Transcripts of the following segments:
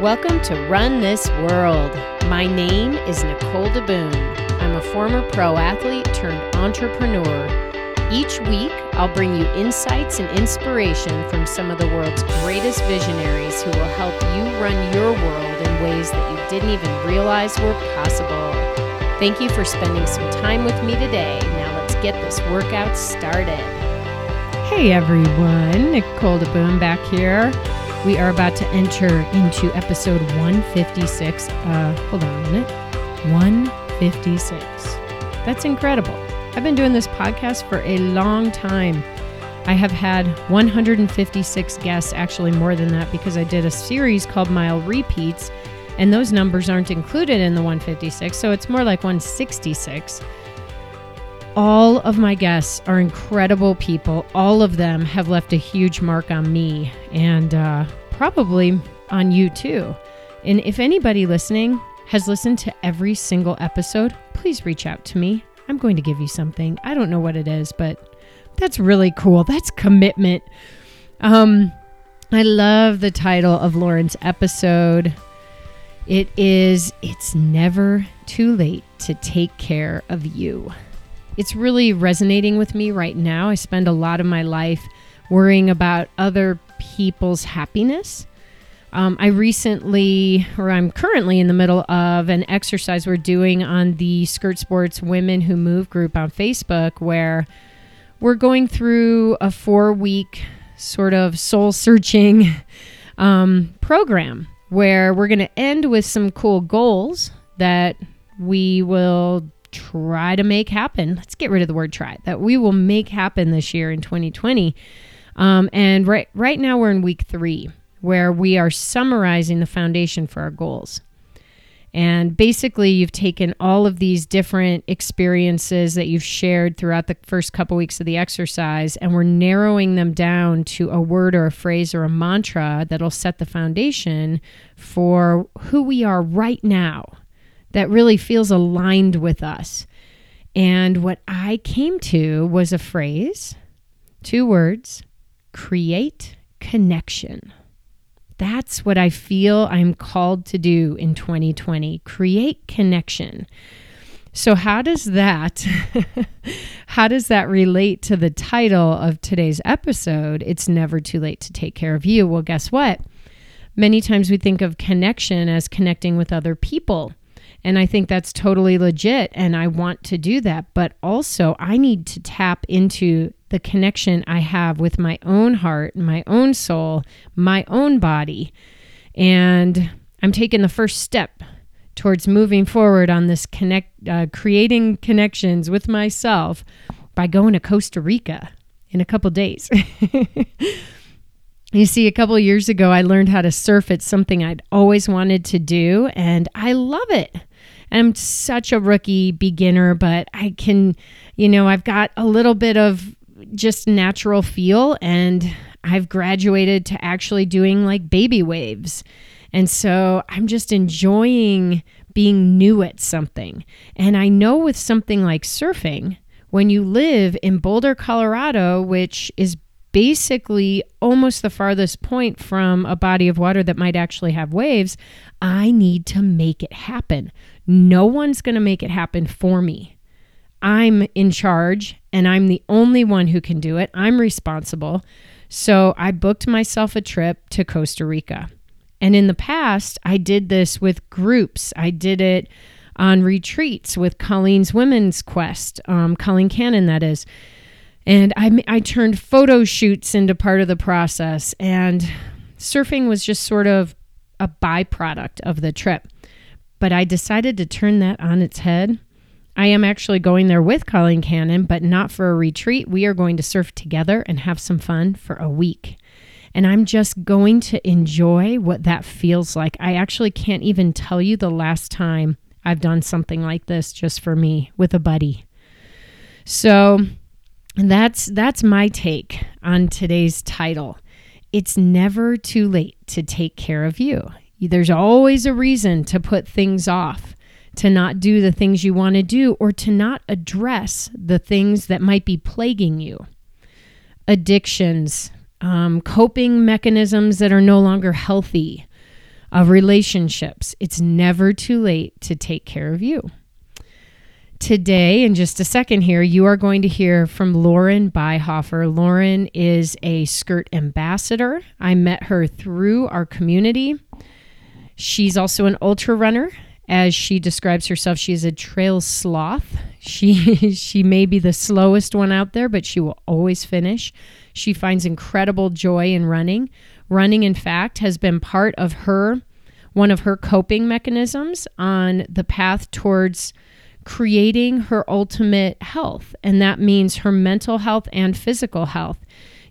Welcome to Run This World. My name is Nicole DeBoom. I'm a former pro athlete turned entrepreneur. Each week, I'll bring you insights and inspiration from some of the world's greatest visionaries who will help you run your world in ways that you didn't even realize were possible. Thank you for spending some time with me today. Now let's get this workout started. Hey everyone, Nicole DeBoom back here. We are about to enter into episode 156. Uh, hold on a minute. 156. That's incredible. I've been doing this podcast for a long time. I have had 156 guests, actually more than that, because I did a series called Mile Repeats, and those numbers aren't included in the 156, so it's more like 166. All of my guests are incredible people. All of them have left a huge mark on me and uh, probably on you too. And if anybody listening has listened to every single episode, please reach out to me. I'm going to give you something. I don't know what it is, but that's really cool. That's commitment. Um, I love the title of Lauren's episode. It is It's Never Too Late to Take Care of You it's really resonating with me right now. I spend a lot of my life worrying about other people's happiness. Um, I recently, or I'm currently in the middle of an exercise we're doing on the Skirt Sports Women Who Move group on Facebook, where we're going through a four week sort of soul searching um, program where we're going to end with some cool goals that we will try to make happen. Let's get rid of the word try. That we will make happen this year in 2020. Um, and right right now we're in week three, where we are summarizing the foundation for our goals. And basically, you've taken all of these different experiences that you've shared throughout the first couple weeks of the exercise, and we're narrowing them down to a word or a phrase or a mantra that'll set the foundation for who we are right now that really feels aligned with us. And what I came to was a phrase, two words create connection. That's what I feel I'm called to do in 2020 create connection. So how does that how does that relate to the title of today's episode? It's never too late to take care of you. Well, guess what? Many times we think of connection as connecting with other people. And I think that's totally legit. And I want to do that. But also, I need to tap into the connection I have with my own heart, my own soul, my own body. And I'm taking the first step towards moving forward on this connect, uh, creating connections with myself by going to Costa Rica in a couple days. You see, a couple years ago, I learned how to surf. It's something I'd always wanted to do, and I love it. I'm such a rookie beginner, but I can, you know, I've got a little bit of just natural feel and I've graduated to actually doing like baby waves. And so I'm just enjoying being new at something. And I know with something like surfing, when you live in Boulder, Colorado, which is basically almost the farthest point from a body of water that might actually have waves, I need to make it happen. No one's going to make it happen for me. I'm in charge and I'm the only one who can do it. I'm responsible. So I booked myself a trip to Costa Rica. And in the past, I did this with groups. I did it on retreats with Colleen's Women's Quest, um, Colleen Cannon, that is. And I, I turned photo shoots into part of the process. And surfing was just sort of a byproduct of the trip. But I decided to turn that on its head. I am actually going there with Colleen Cannon, but not for a retreat. We are going to surf together and have some fun for a week. And I'm just going to enjoy what that feels like. I actually can't even tell you the last time I've done something like this just for me with a buddy. So, that's that's my take on today's title. It's never too late to take care of you. There's always a reason to put things off, to not do the things you want to do, or to not address the things that might be plaguing you. Addictions, um, coping mechanisms that are no longer healthy, of relationships. It's never too late to take care of you. Today, in just a second here, you are going to hear from Lauren Byhofer. Lauren is a skirt ambassador. I met her through our community. She's also an ultra runner. As she describes herself, she is a trail sloth. She she may be the slowest one out there, but she will always finish. She finds incredible joy in running. Running, in fact, has been part of her one of her coping mechanisms on the path towards creating her ultimate health. And that means her mental health and physical health.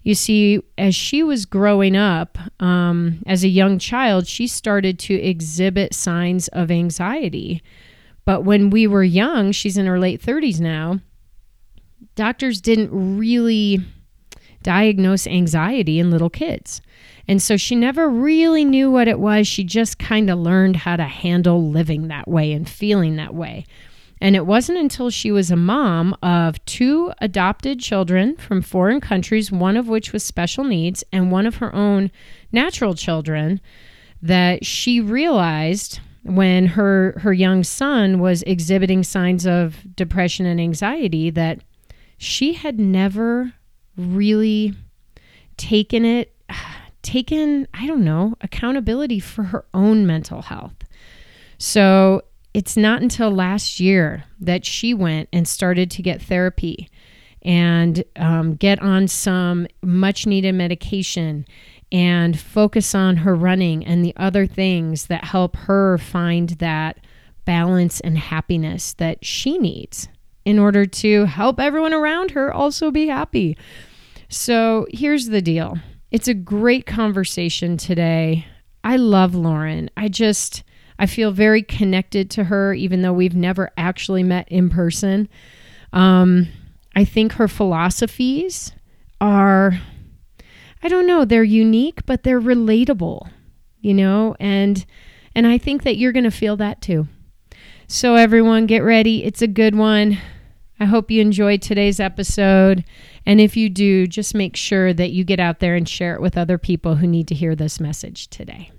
You see, as she was growing up um, as a young child, she started to exhibit signs of anxiety. But when we were young, she's in her late 30s now, doctors didn't really diagnose anxiety in little kids. And so she never really knew what it was. She just kind of learned how to handle living that way and feeling that way. And it wasn't until she was a mom of two adopted children from foreign countries, one of which was special needs, and one of her own natural children, that she realized when her her young son was exhibiting signs of depression and anxiety that she had never really taken it taken i don't know accountability for her own mental health. So it's not until last year that she went and started to get therapy and um, get on some much needed medication and focus on her running and the other things that help her find that balance and happiness that she needs in order to help everyone around her also be happy. So here's the deal it's a great conversation today. I love Lauren. I just I feel very connected to her, even though we've never actually met in person. Um, I think her philosophies are, I don't know, they're unique, but they're relatable, you know, and and I think that you're going to feel that too. So everyone, get ready. It's a good one. I hope you enjoyed today's episode. And if you do, just make sure that you get out there and share it with other people who need to hear this message today.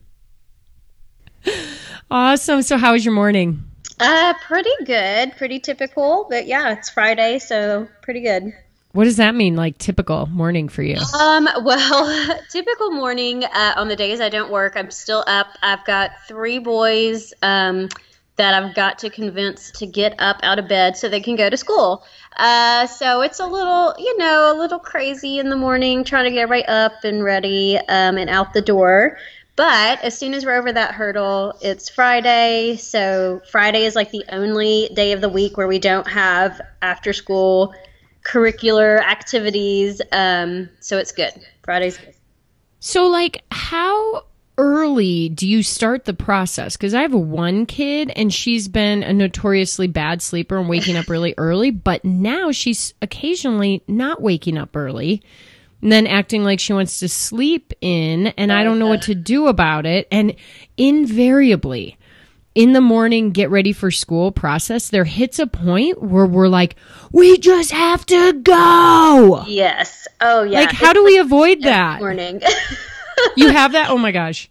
Awesome. So, how was your morning? Uh, pretty good. Pretty typical, but yeah, it's Friday, so pretty good. What does that mean, like typical morning for you? Um, well, typical morning uh, on the days I don't work, I'm still up. I've got three boys um, that I've got to convince to get up out of bed so they can go to school. Uh, so it's a little, you know, a little crazy in the morning trying to get right up and ready um, and out the door. But as soon as we're over that hurdle, it's Friday. So Friday is like the only day of the week where we don't have after school curricular activities. Um, so it's good. Friday's good. So, like, how early do you start the process? Because I have one kid and she's been a notoriously bad sleeper and waking up really early, but now she's occasionally not waking up early and then acting like she wants to sleep in and I don't know what to do about it. And invariably, in the morning, get ready for school process, there hits a point where we're like, we just have to go. Yes. Oh, yeah. Like, how it's do we avoid that? Morning. you have that? Oh my gosh.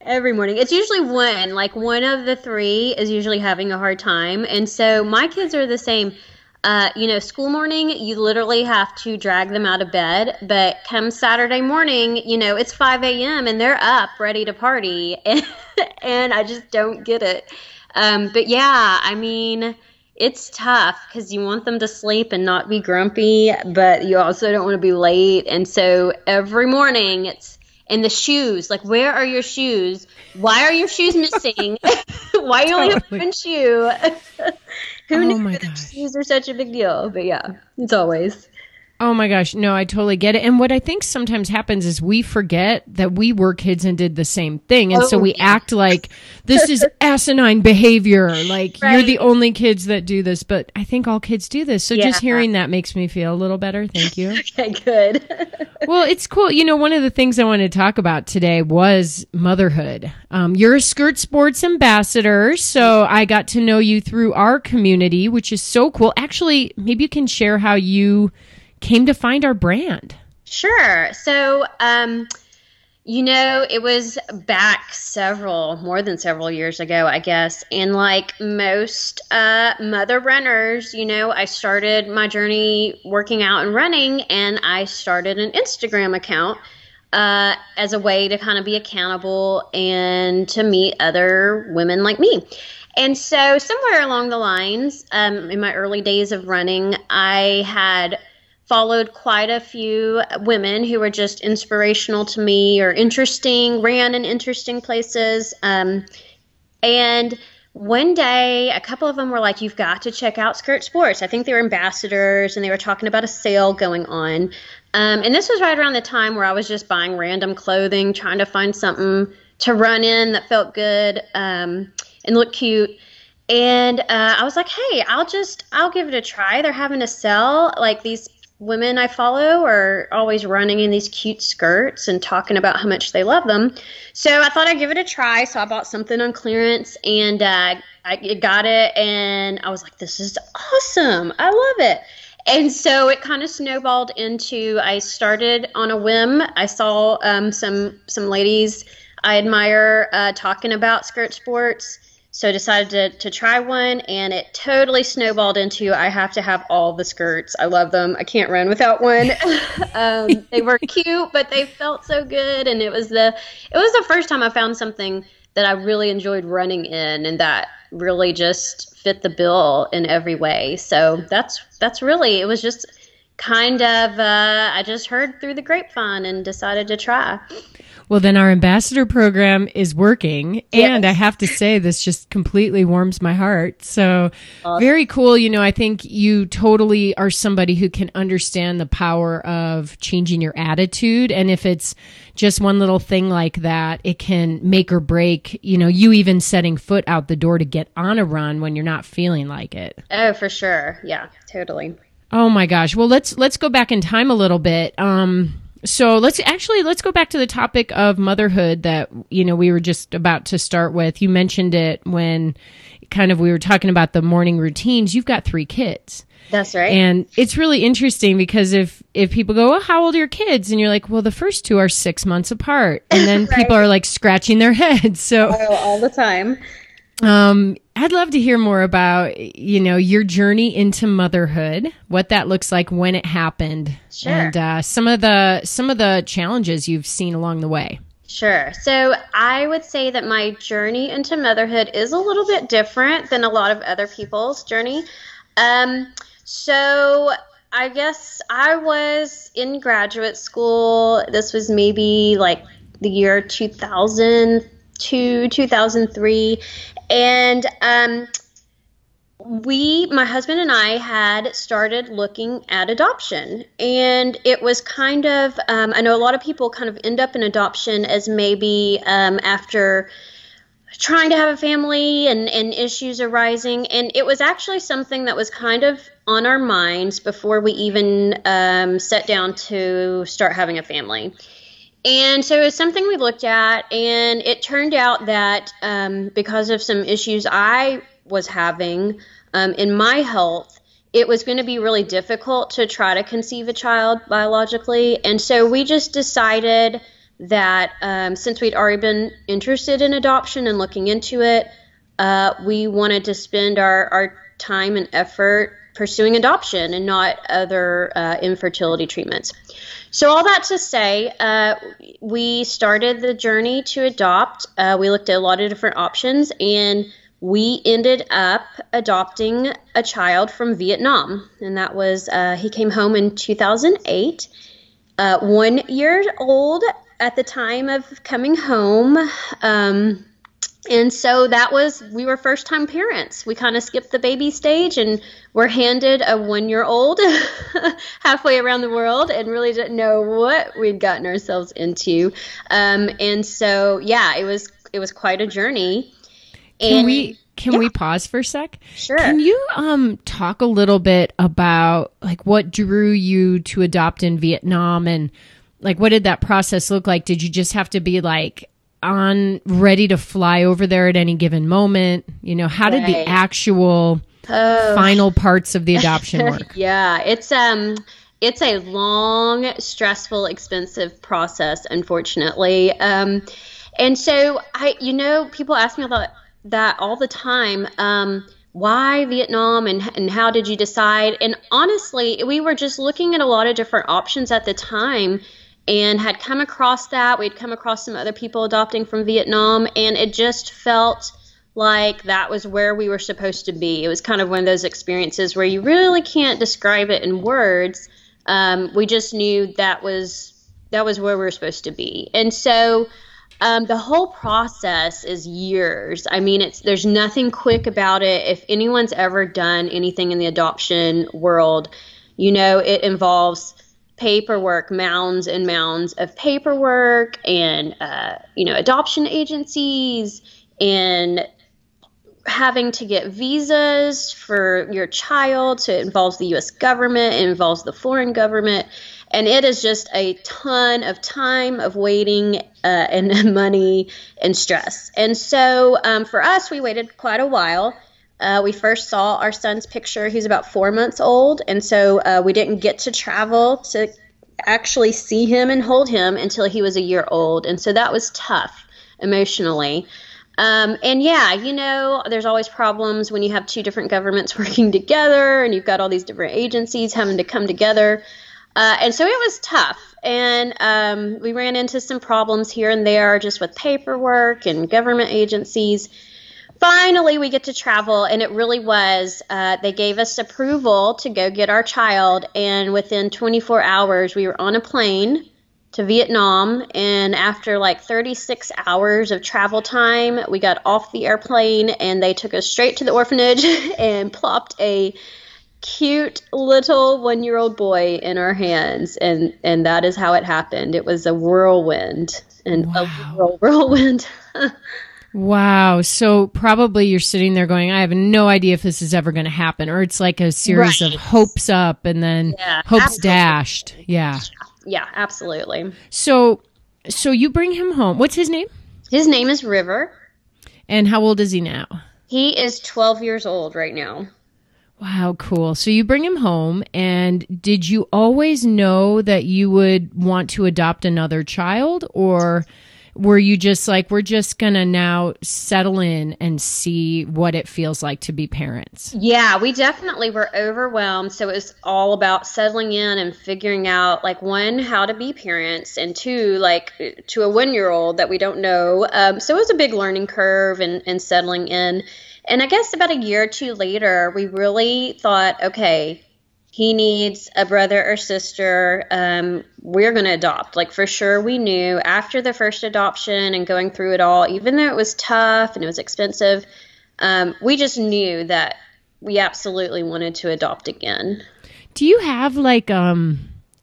Every morning. It's usually one. Like, one of the three is usually having a hard time. And so my kids are the same uh, you know, school morning, you literally have to drag them out of bed. But come Saturday morning, you know, it's 5 a.m. and they're up ready to party. And, and I just don't get it. Um, but yeah, I mean, it's tough because you want them to sleep and not be grumpy, but you also don't want to be late. And so every morning it's, and the shoes, like, where are your shoes? Why are your shoes missing? Why you only have one shoe? Who oh knew that gosh. shoes are such a big deal? But yeah, it's always. Oh my gosh, no, I totally get it. And what I think sometimes happens is we forget that we were kids and did the same thing. And oh, so we act like this is asinine behavior. Like right. you're the only kids that do this, but I think all kids do this. So yeah. just hearing that makes me feel a little better. Thank you. okay, good. well, it's cool. You know, one of the things I wanted to talk about today was motherhood. Um, you're a skirt sports ambassador. So I got to know you through our community, which is so cool. Actually, maybe you can share how you came to find our brand? Sure. So, um, You know, it was back several, more than several years ago, I guess. And like most uh, mother runners, you know, I started my journey working out and running, and I started an Instagram account uh, as a way to kind of be accountable and to meet other women like me. And so, somewhere along the lines, um, in my early days of running, I had followed quite a few women who were just inspirational to me or interesting, ran in interesting places. Um, and one day, a couple of them were like, You've got to check out Skirt Sports. I think they were ambassadors and they were talking about a sale going on. Um, and this was right around the time where I was just buying random clothing, trying to find something to run in that felt good um, and looked cute. And uh, I was like, hey, I'll just, I'll give it a try. They're having a sale. Like these women I follow are always running in these cute skirts and talking about how much they love them. So I thought I'd give it a try. So I bought something on clearance and uh, I got it. And I was like, this is awesome. I love it. And so it kind of snowballed into I started on a whim. I saw um, some some ladies I admire uh, talking about skirt sports so I decided to, to try one, and it totally snowballed into I have to have all the skirts. I love them. I can't run without one. um, they were cute, but they felt so good, and it was the it was the first time I found something that I really enjoyed running in, and that really just fit the bill in every way. So that's that's really it was just kind of uh, I just heard through the grapevine and decided to try. Well, then our ambassador program is working. Yes. And I have to say, this just completely warms my heart. So awesome. very cool. You know, I think you totally are somebody who can understand the power of changing your attitude. And if it's just one little thing like that, it can make or break, you know, you even setting foot out the door to get on a run when you're not feeling like it. Oh, for sure. Yeah, totally. Oh my gosh. Well, let's let's go back in time a little bit. Um so let's actually let's go back to the topic of motherhood that you know we were just about to start with. You mentioned it when kind of we were talking about the morning routines. You've got three kids. That's right. And it's really interesting because if if people go well, how old are your kids? And you're like well the first two are six months apart. And then right. people are like scratching their heads. So oh, all the time um, I'd love to hear more about, you know, your journey into motherhood, what that looks like when it happened, sure. and uh, some of the some of the challenges you've seen along the way. Sure. So I would say that my journey into motherhood is a little bit different than a lot of other people's journey. Um, so I guess I was in graduate school. This was maybe like the year 2002, 2003 and um, we, my husband and I, had started looking at adoption. And it was kind of, um, I know a lot of people kind of end up in adoption as maybe um, after trying to have a family and, and issues arising. And it was actually something that was kind of on our minds before we even um, sat down to start having a family. And so it was something we looked at, and it turned out that um, because of some issues I was having um, in my health, it was going to be really difficult to try to conceive a child biologically. And so we just decided that um, since we'd already been interested in adoption and looking into it, uh, we wanted to spend our, our time and effort pursuing adoption and not other uh, infertility treatments. So, all that to say, uh, we started the journey to adopt. Uh, we looked at a lot of different options, and we ended up adopting a child from Vietnam. And that was, uh, he came home in 2008, uh, one year old at the time of coming home. Um, and so that was we were first time parents. We kind of skipped the baby stage and were handed a one year old halfway around the world and really didn't know what we'd gotten ourselves into. Um, and so yeah it was it was quite a journey. Can and, we can yeah. we pause for a sec? Sure. Can you um talk a little bit about like what drew you to adopt in vietnam and like what did that process look like? Did you just have to be like on ready to fly over there at any given moment? You know, how did the actual oh. final parts of the adoption work? yeah, it's um it's a long, stressful, expensive process, unfortunately. Um, and so I, you know, people ask me about that all the time. Um, why Vietnam and, and how did you decide? And honestly, we were just looking at a lot of different options at the time and had come across that. We'd come across some other people adopting from Vietnam, and it just felt like that was where we were supposed to be. It was kind of one of those experiences where you really can't describe it in words. Um, we just knew that was that was where we were supposed to be, and so um, the whole process is years. I mean, it's there's nothing quick about it. If anyone's ever done anything in the adoption world, you know it involves paperwork, mounds and mounds of paperwork, and uh, you know adoption agencies and having to get visas for your child. So it involves the U.S. government, it involves the foreign government and it is just a ton of time of waiting uh, and money and stress. And so um, for us, we waited quite a while. Uh, we first saw our son's picture. He's about four months old, and so uh, we didn't get to travel to actually see him and hold him until he was a year old. And so that was tough emotionally. Um, and yeah, you know, there's always problems when you have two different governments working together and you've got all these different agencies having to come together. Uh, and so it was tough. And um, we ran into some problems here and there just with paperwork and government agencies. Finally, we get to travel, and it really was. Uh, they gave us approval to go get our child, and within 24 hours, we were on a plane to Vietnam. And after like 36 hours of travel time, we got off the airplane, and they took us straight to the orphanage and plopped a cute little one year old boy in our hands and and that is how it happened it was a whirlwind and wow. a whirlwind wow. So probably you're sitting there going i have no idea if this is ever going to happen or it's like a series right. of hopes up and then yeah, hopes absolutely. dashed. Yeah. Yeah absolutely. So so you bring him home. What's his name? His name is river. And how old is he now? He is 12 years old right now. Wow, cool. So you bring him home, and did you always know that you would want to adopt another child, or were you just like, we're just gonna now settle in and see what it feels like to be parents? Yeah, we definitely were overwhelmed. So it was all about settling in and figuring out, like, one, how to be parents, and two, like, to a one year old that we don't know. Um, so it was a big learning curve and, and settling in. And I guess about a year or two later, we really thought, okay, he needs a brother or sister. Um, we're going to adopt. Like, for sure, we knew after the first adoption and going through it all, even though it was tough and it was expensive, um, we just knew that we absolutely wanted to adopt again. Do you have like um,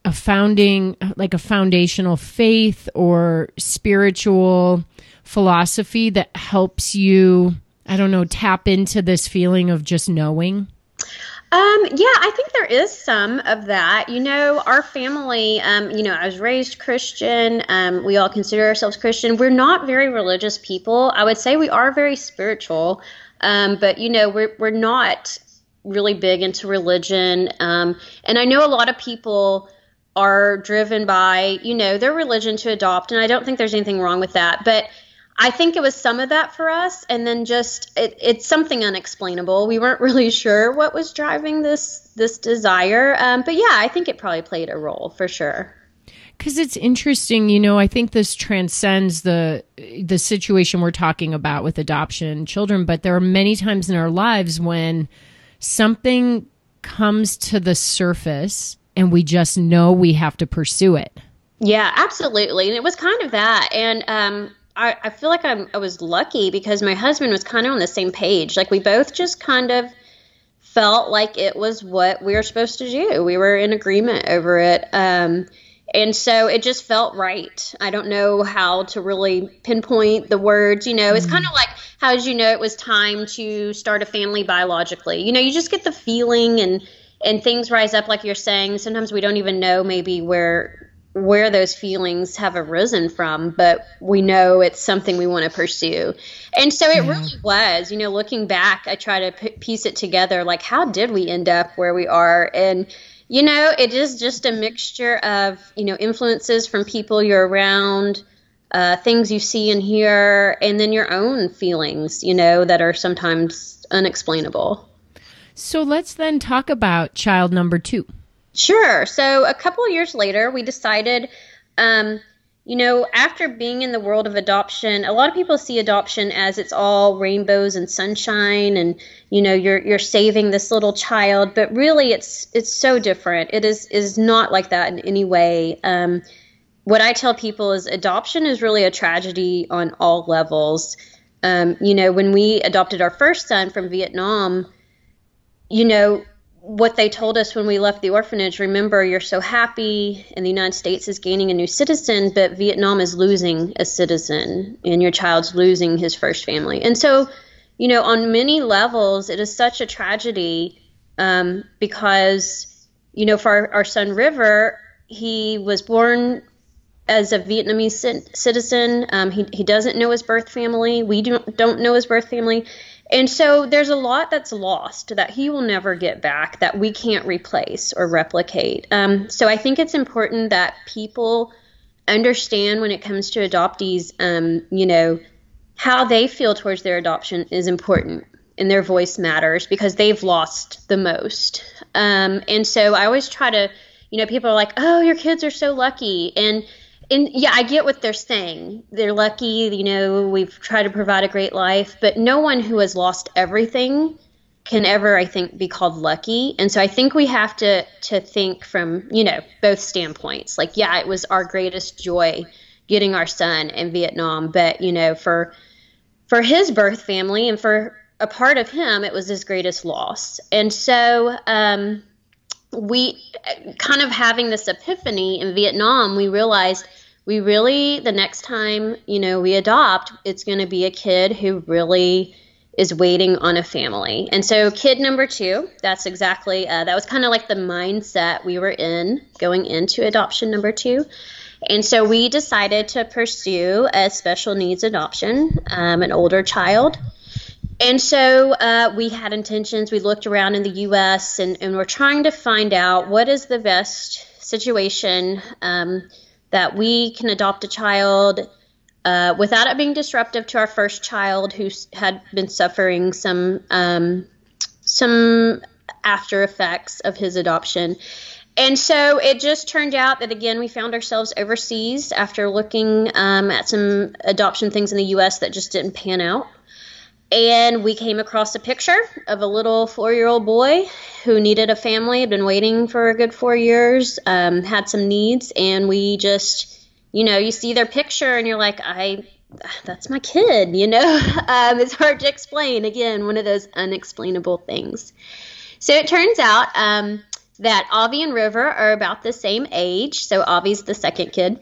a founding, like a foundational faith or spiritual philosophy that helps you? I don't know, tap into this feeling of just knowing? Um, yeah, I think there is some of that. You know, our family, um, you know, I was raised Christian. Um, we all consider ourselves Christian. We're not very religious people. I would say we are very spiritual, um, but you know, we're we're not really big into religion. Um, and I know a lot of people are driven by, you know, their religion to adopt, and I don't think there's anything wrong with that. But I think it was some of that for us, and then just it, it's something unexplainable. We weren't really sure what was driving this this desire, um, but yeah, I think it probably played a role for sure. Because it's interesting, you know. I think this transcends the the situation we're talking about with adoption children, but there are many times in our lives when something comes to the surface and we just know we have to pursue it. Yeah, absolutely. And it was kind of that. And um, I, I feel like I'm, I was lucky because my husband was kind of on the same page. Like we both just kind of felt like it was what we were supposed to do. We were in agreement over it. Um, and so it just felt right. I don't know how to really pinpoint the words. You know, it's kind of like how did you know it was time to start a family biologically? You know, you just get the feeling and and things rise up like you're saying. Sometimes we don't even know maybe where where those feelings have arisen from, but we know it's something we want to pursue. And so it yeah. really was, you know, looking back, I try to p- piece it together like, how did we end up where we are? And You know, it is just a mixture of, you know, influences from people you're around, uh, things you see and hear, and then your own feelings, you know, that are sometimes unexplainable. So let's then talk about child number two. Sure. So a couple years later, we decided, um, you know, after being in the world of adoption, a lot of people see adoption as it's all rainbows and sunshine, and you know, you're you're saving this little child, but really, it's it's so different. It is is not like that in any way. Um, what I tell people is adoption is really a tragedy on all levels. Um, you know, when we adopted our first son from Vietnam, you know, what they told us when we left the orphanage remember, you're so happy, and the United States is gaining a new citizen, but Vietnam is losing a citizen, and your child's losing his first family. And so, you know, on many levels, it is such a tragedy um, because, you know, for our, our son River, he was born as a Vietnamese citizen. Um, he, he doesn't know his birth family. We don't, don't know his birth family. And so there's a lot that's lost that he will never get back that we can't replace or replicate. Um, so I think it's important that people understand when it comes to adoptees, um, you know, how they feel towards their adoption is important and their voice matters because they've lost the most. Um, and so I always try to, you know, people are like, oh, your kids are so lucky. And and yeah, I get what they're saying. They're lucky, you know, we've tried to provide a great life, but no one who has lost everything can ever I think be called lucky. And so I think we have to to think from, you know, both standpoints. Like yeah, it was our greatest joy getting our son in Vietnam, but you know, for for his birth family and for a part of him, it was his greatest loss. And so um we kind of having this epiphany in Vietnam, we realized we really the next time you know we adopt, it's going to be a kid who really is waiting on a family. And so, kid number two, that's exactly uh, that was kind of like the mindset we were in going into adoption number two. And so we decided to pursue a special needs adoption, um, an older child. And so uh, we had intentions. We looked around in the U.S. and, and we're trying to find out what is the best situation um, that we can adopt a child uh, without it being disruptive to our first child who had been suffering some um, some after effects of his adoption. And so it just turned out that again we found ourselves overseas after looking um, at some adoption things in the U.S. that just didn't pan out and we came across a picture of a little four year old boy who needed a family, had been waiting for a good four years, um, had some needs, and we just, you know, you see their picture and you're like, I, that's my kid, you know? Um, it's hard to explain. Again, one of those unexplainable things. So it turns out um, that Avi and River are about the same age. So Avi's the second kid.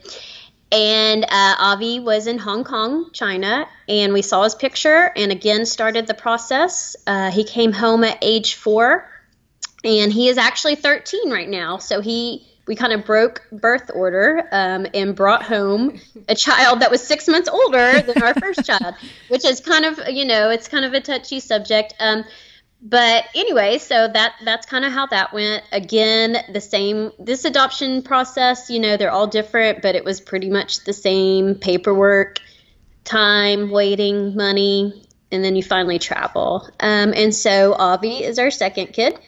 And uh, Avi was in Hong Kong, China, and we saw his picture and again started the process. Uh, he came home at age four, and he is actually 13 right now. So he we kind of broke birth order um, and brought home a child that was six months older than our first child, which is kind of you know it's kind of a touchy subject. Um, but anyway, so that that's kind of how that went. Again, the same this adoption process, you know, they're all different, but it was pretty much the same paperwork, time, waiting, money, and then you finally travel. Um, and so Avi is our second kid,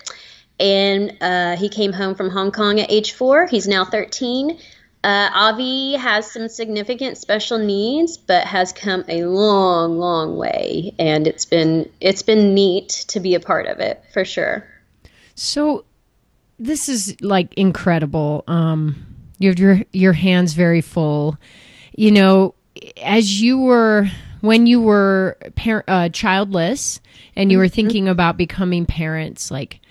and uh, he came home from Hong Kong at age four. He's now 13. Uh, Avi has some significant special needs, but has come a long, long way, and it's been it's been neat to be a part of it for sure. So, this is like incredible. Um, you have your your hands very full. You know, as you were when you were par- uh, childless and you were mm-hmm. thinking about becoming parents, like,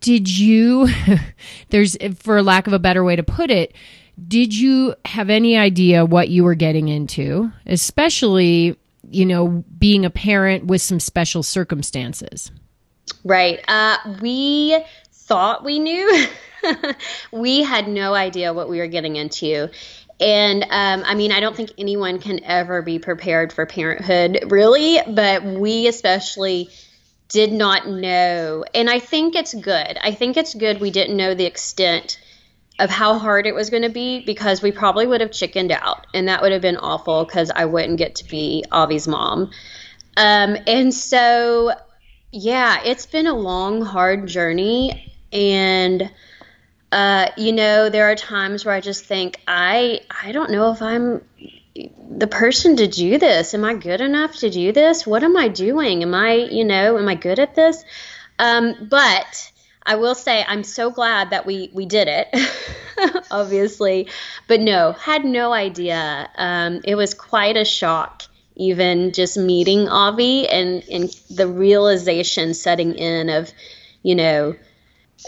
did you? there's, for lack of a better way to put it did you have any idea what you were getting into, especially, you know, being a parent with some special circumstances? Right. Uh, we thought we knew. we had no idea what we were getting into. And um, I mean, I don't think anyone can ever be prepared for parenthood, really, but we especially did not know. And I think it's good. I think it's good we didn't know the extent of how hard it was going to be because we probably would have chickened out and that would have been awful because I wouldn't get to be Avi's mom. Um, and so, yeah, it's been a long, hard journey. And, uh, you know, there are times where I just think, I, I don't know if I'm the person to do this. Am I good enough to do this? What am I doing? Am I, you know, am I good at this? Um, but I will say I'm so glad that we we did it, obviously. But no, had no idea. Um, it was quite a shock, even just meeting Avi and and the realization setting in of, you know,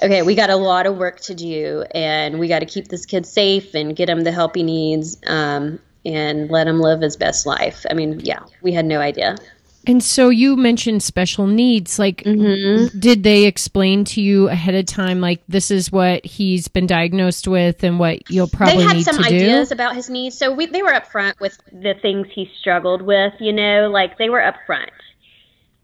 okay, we got a lot of work to do, and we got to keep this kid safe and get him the help he needs. Um, and let him live his best life. I mean, yeah, we had no idea. And so you mentioned special needs. Like, mm-hmm. did they explain to you ahead of time, like, this is what he's been diagnosed with and what you'll probably do. They had some ideas about his needs. So we, they were upfront with the things he struggled with, you know, like they were upfront.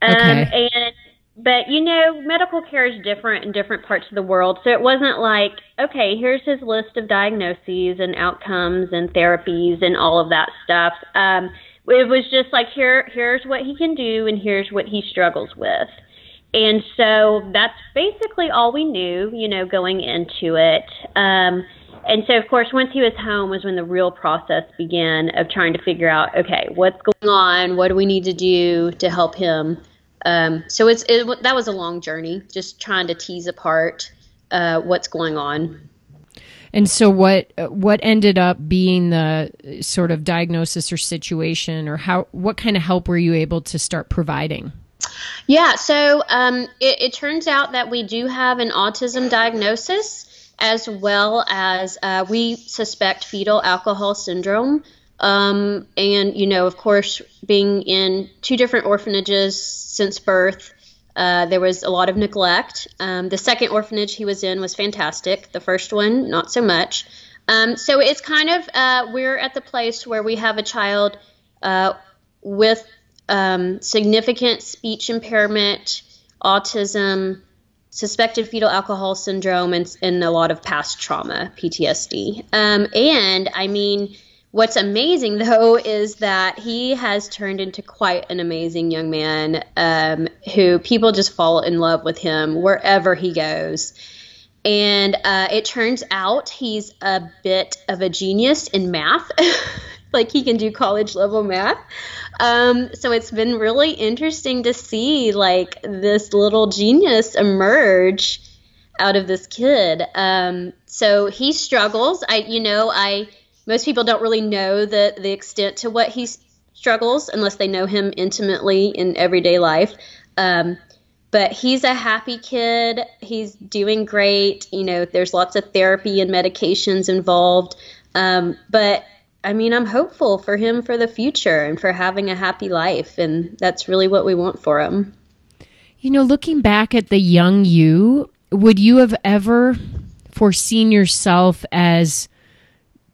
Um, okay. And but you know, medical care is different in different parts of the world. So it wasn't like, okay, here's his list of diagnoses and outcomes and therapies and all of that stuff. Um, it was just like here, here's what he can do and here's what he struggles with. And so that's basically all we knew, you know, going into it. Um, and so, of course, once he was home was when the real process began of trying to figure out, okay, what's going on? What do we need to do to help him? Um, so it's it, that was a long journey, just trying to tease apart uh, what's going on. And so, what what ended up being the sort of diagnosis or situation, or how what kind of help were you able to start providing? Yeah, so um, it, it, turns out that we do have an autism diagnosis, as well as uh, we suspect fetal alcohol syndrome. Um, and, you know, of course, being in two different orphanages since birth, uh, there was a lot of neglect. Um, the second orphanage he was in was fantastic. The first one, not so much. Um, so it's kind of, uh, we're at the place where we have a child uh, with um, significant speech impairment, autism, suspected fetal alcohol syndrome, and, and a lot of past trauma, PTSD. Um, and I mean, What's amazing, though, is that he has turned into quite an amazing young man um, who people just fall in love with him wherever he goes. And uh, it turns out he's a bit of a genius in math. like he can do college level math. Um, so it's been really interesting to see like this little genius emerge out of this kid. Um, so he struggles. I, you know, I most people don't really know the the extent to what he struggles unless they know him intimately in everyday life. Um, but he's a happy kid. He's doing great. You know, there's lots of therapy and medications involved. Um, but I mean, I'm hopeful for him for the future and for having a happy life. And that's really what we want for him. You know, looking back at the young you, would you have ever foreseen yourself as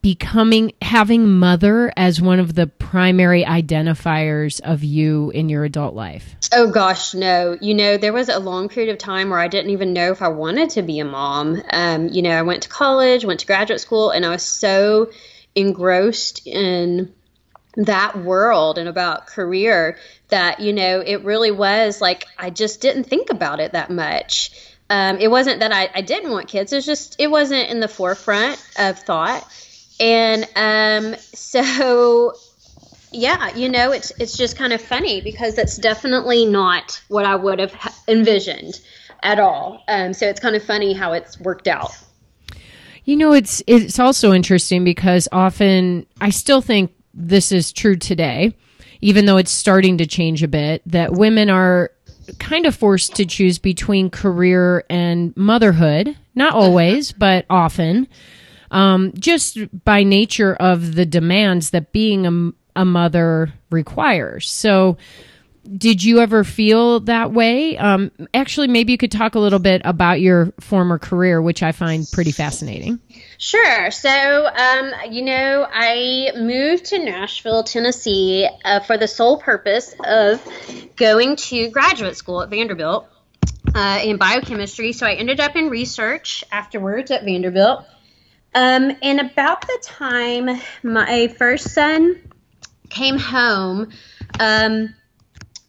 becoming having mother as one of the primary identifiers of you in your adult life? Oh gosh, no. You know, there was a long period of time where I didn't even know if I wanted to be a mom. Um, you know, I went to college, went to graduate school, and I was so engrossed in that world and about career that you know it really was like I just didn't think about it that much. Um, it wasn't that I, I didn't want kids; it was just it wasn't in the forefront of thought and um, so yeah, you know, it's it's just kind of funny because that's definitely not what I would have envisioned at all. Um, so it's kind of funny how it's worked out. You know, it's it's also interesting because often I still think this is true today, even though it's starting to change a bit. That women are kind of forced to choose between career and motherhood. Not always, but often um, just by nature of the demands that being a, a mother requires. So, did you ever feel that way? Um, actually, maybe you could talk a little bit about your former career, which I find pretty fascinating. Sure. So, um, you know, I moved to Nashville, Tennessee, uh, for the sole purpose of going to graduate school at Vanderbilt uh, in biochemistry. So I ended up in research afterwards at Vanderbilt. Um, and about the time my first son came home, um,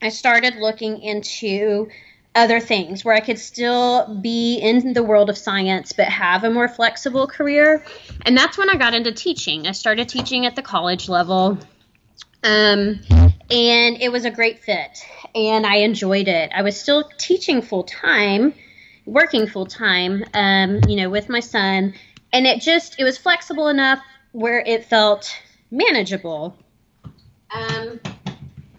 I started looking into other things where I could still be in the world of science but have a more flexible career. And that's when I got into teaching. I started teaching at the college level. Um, and it was a great fit and I enjoyed it. I was still teaching full time, working full time, um, you know, with my son, and it just it was flexible enough where it felt manageable. Um,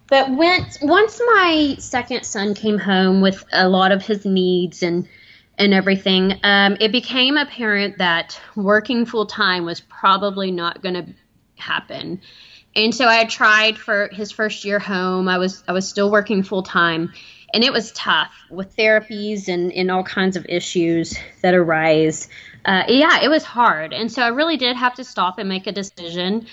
but once once my second son came home with a lot of his needs and and everything, um, it became apparent that working full time was probably not going to happen. And so I tried for his first year home. I was I was still working full time, and it was tough with therapies and, and all kinds of issues that arise. Uh, yeah, it was hard, and so I really did have to stop and make a decision.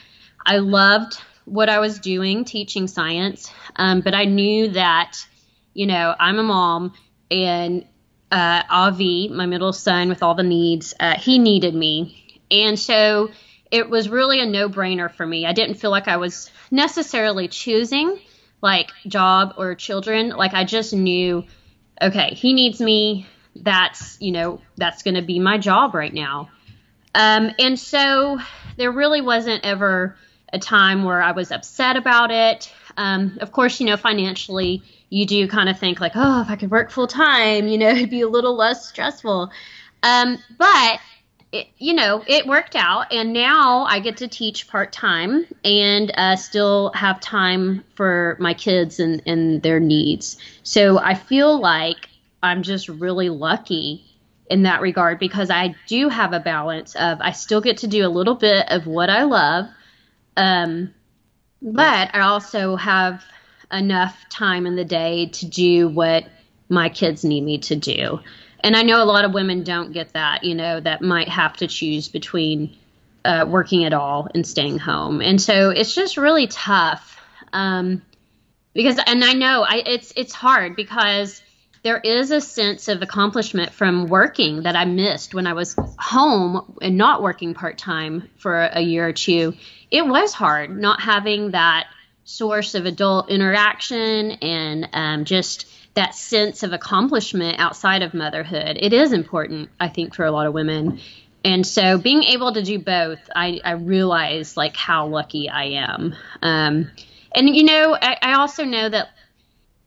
I loved what I was doing, teaching science, um, but I knew that you know I'm a mom, and uh, Avi, my middle son with all the needs, uh, he needed me, and so it was really a no brainer for me. I didn't feel like I was necessarily choosing like job or children. Like I just knew, okay, he needs me. That's, you know, that's going to be my job right now. Um, and so there really wasn't ever a time where I was upset about it. Um, of course, you know, financially, you do kind of think like, oh, if I could work full time, you know, it'd be a little less stressful. Um, but it, you know, it worked out, and now I get to teach part time and uh, still have time for my kids and, and their needs. So I feel like I'm just really lucky in that regard because I do have a balance of I still get to do a little bit of what I love, um, but I also have enough time in the day to do what my kids need me to do and I know a lot of women don't get that, you know, that might have to choose between uh, working at all and staying home. And so it's just really tough. Um, because, and I know I, it's, it's hard because there is a sense of accomplishment from working that I missed when I was home and not working part time for a year or two. It was hard not having that source of adult interaction and um, just that sense of accomplishment outside of motherhood. It is important, I think, for a lot of women. And so being able to do both, I, I realize like how lucky I am. Um, and you know, I, I also know that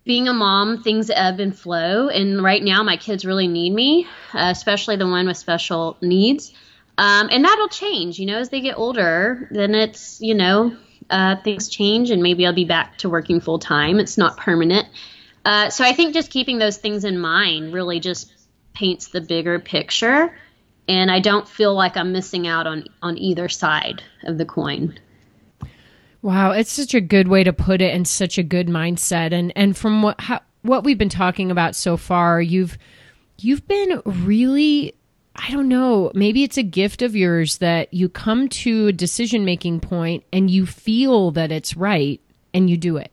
being a mom, things ebb and flow. And right now, my kids really need me, uh, especially the one with special needs. Um, and that'll change, you know, as they get older. Then it's, you know, uh, things change, and maybe I'll be back to working full time. It's not permanent. Uh, so I think just keeping those things in mind really just paints the bigger picture, and I don't feel like I'm missing out on on either side of the coin. Wow, it's such a good way to put it, and such a good mindset. And and from what how, what we've been talking about so far, you've you've been really I don't know, maybe it's a gift of yours that you come to a decision making point and you feel that it's right and you do it.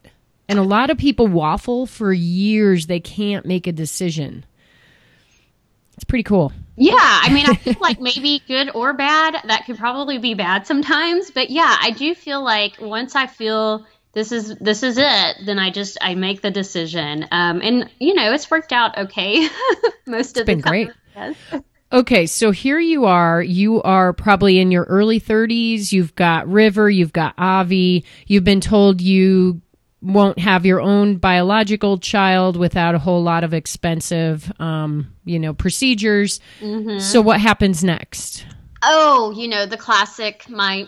And a lot of people waffle for years. They can't make a decision. It's pretty cool. Yeah, I mean, I feel like maybe good or bad. That could probably be bad sometimes, but yeah, I do feel like once I feel this is this is it, then I just I make the decision. Um, and you know, it's worked out okay most it's of the been time. great. Okay, so here you are. You are probably in your early 30s. You've got River, you've got Avi. You've been told you won't have your own biological child without a whole lot of expensive, um, you know, procedures. Mm-hmm. So what happens next? Oh, you know, the classic. My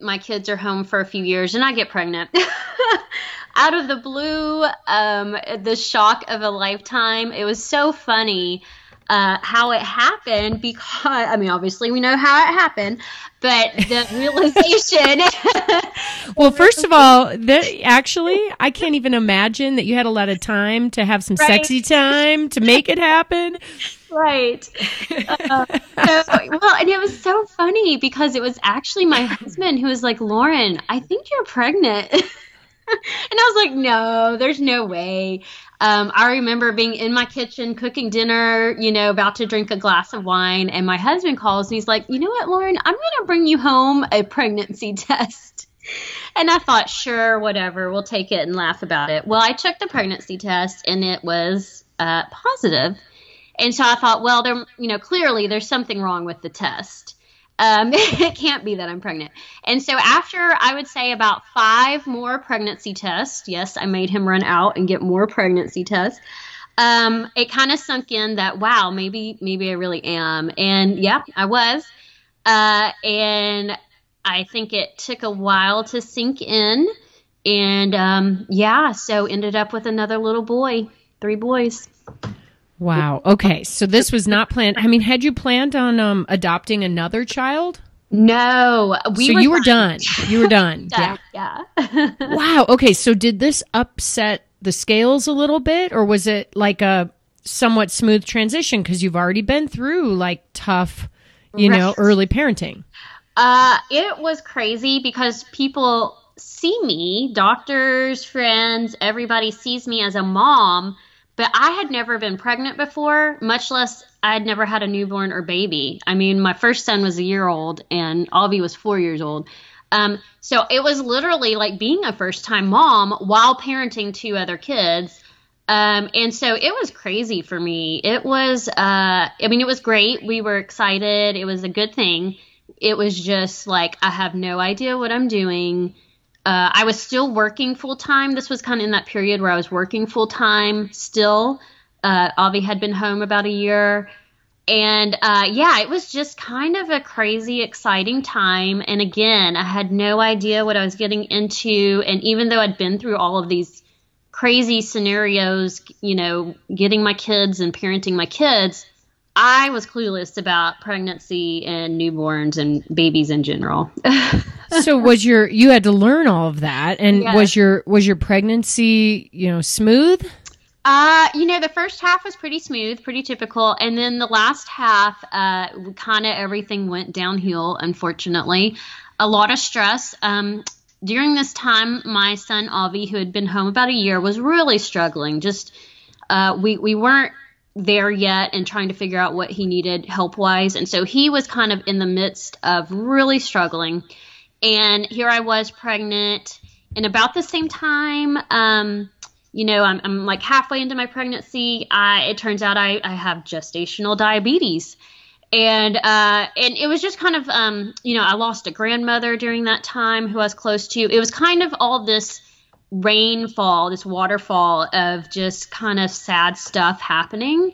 my kids are home for a few years, and I get pregnant. Out of the blue, um, the shock of a lifetime. It was so funny. Uh, how it happened because I mean, obviously we know how it happened, but the realization. well, first of all, the, actually, I can't even imagine that you had a lot of time to have some right. sexy time to make it happen. Right. Uh, so, well, and it was so funny because it was actually my husband who was like, Lauren, I think you're pregnant. and I was like, no, there's no way. Um, I remember being in my kitchen cooking dinner, you know, about to drink a glass of wine, and my husband calls and he's like, "You know what, Lauren? I'm going to bring you home a pregnancy test." And I thought, sure, whatever, we'll take it and laugh about it. Well, I took the pregnancy test and it was uh, positive. And so I thought, well, there, you know, clearly there's something wrong with the test. Um, it can't be that I'm pregnant. And so after I would say about five more pregnancy tests, yes, I made him run out and get more pregnancy tests. Um, it kind of sunk in that wow, maybe maybe I really am. And yeah, I was. Uh, and I think it took a while to sink in. And um, yeah, so ended up with another little boy, three boys. Wow. Okay. So this was not planned. I mean, had you planned on um, adopting another child? No. We so were you were done. done. You were done. done yeah. Yeah. wow. Okay. So did this upset the scales a little bit, or was it like a somewhat smooth transition because you've already been through like tough, you right. know, early parenting? Uh, it was crazy because people see me, doctors, friends, everybody sees me as a mom but I had never been pregnant before, much less I had never had a newborn or baby. I mean, my first son was a year old and Avi was four years old. Um, so it was literally like being a first time mom while parenting two other kids. Um, and so it was crazy for me. It was, uh, I mean, it was great. We were excited. It was a good thing. It was just like, I have no idea what I'm doing. Uh, I was still working full time. This was kind of in that period where I was working full time still. Uh, Avi had been home about a year. And uh, yeah, it was just kind of a crazy, exciting time. And again, I had no idea what I was getting into. And even though I'd been through all of these crazy scenarios, you know, getting my kids and parenting my kids, I was clueless about pregnancy and newborns and babies in general. so was your you had to learn all of that and was your was your pregnancy, you know, smooth? Uh, you know, the first half was pretty smooth, pretty typical, and then the last half, uh, kind of everything went downhill. Unfortunately, a lot of stress. Um, during this time, my son Avi, who had been home about a year, was really struggling. Just uh, we we weren't there yet and trying to figure out what he needed help wise. And so he was kind of in the midst of really struggling. And here I was pregnant. And about the same time, um, you know, I'm, I'm, like halfway into my pregnancy. I, it turns out I, I have gestational diabetes. And uh, and it was just kind of um, you know I lost a grandmother during that time who I was close to. It was kind of all this rainfall, this waterfall of just kind of sad stuff happening.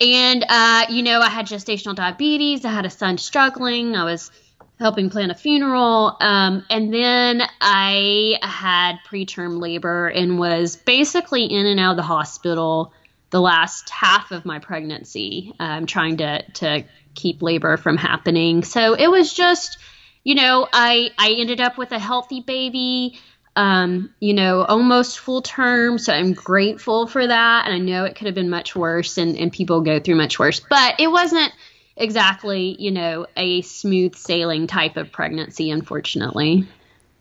And, uh, you know, I had gestational diabetes. I had a son struggling. I was helping plan a funeral. Um, and then I had preterm labor and was basically in and out of the hospital the last half of my pregnancy, um, trying to, to keep labor from happening. So it was just, you know, I, I ended up with a healthy baby um, you know, almost full term. So I'm grateful for that. And I know it could have been much worse and, and people go through much worse, but it wasn't exactly, you know, a smooth sailing type of pregnancy, unfortunately.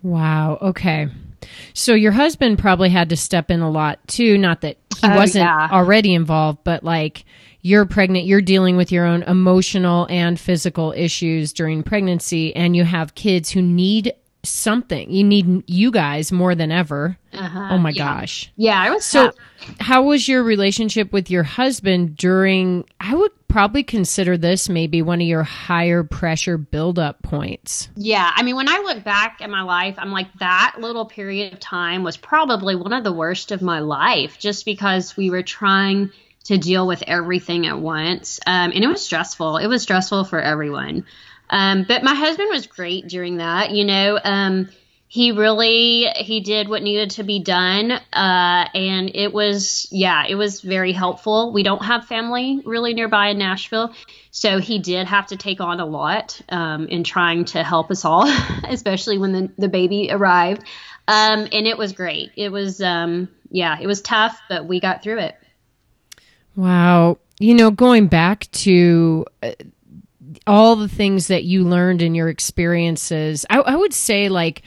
Wow. Okay. So your husband probably had to step in a lot too. Not that he oh, wasn't yeah. already involved, but like you're pregnant, you're dealing with your own emotional and physical issues during pregnancy, and you have kids who need something. You need you guys more than ever. Uh-huh. Oh my yeah. gosh. Yeah, I was so. Tough. How was your relationship with your husband during? I would probably consider this maybe one of your higher pressure buildup points. Yeah, I mean, when I look back at my life, I'm like that little period of time was probably one of the worst of my life, just because we were trying to deal with everything at once, um, and it was stressful. It was stressful for everyone. Um, but my husband was great during that. You know, um, he really he did what needed to be done uh, and it was yeah it was very helpful. We don't have family really nearby in nashville so he did have to take on a lot um, in trying to help us all especially when the, the baby arrived. Um, and it was great. It was um, yeah it was tough but we got through it. Wow. You know going back to uh, all the things that you learned in your experiences I, I would say like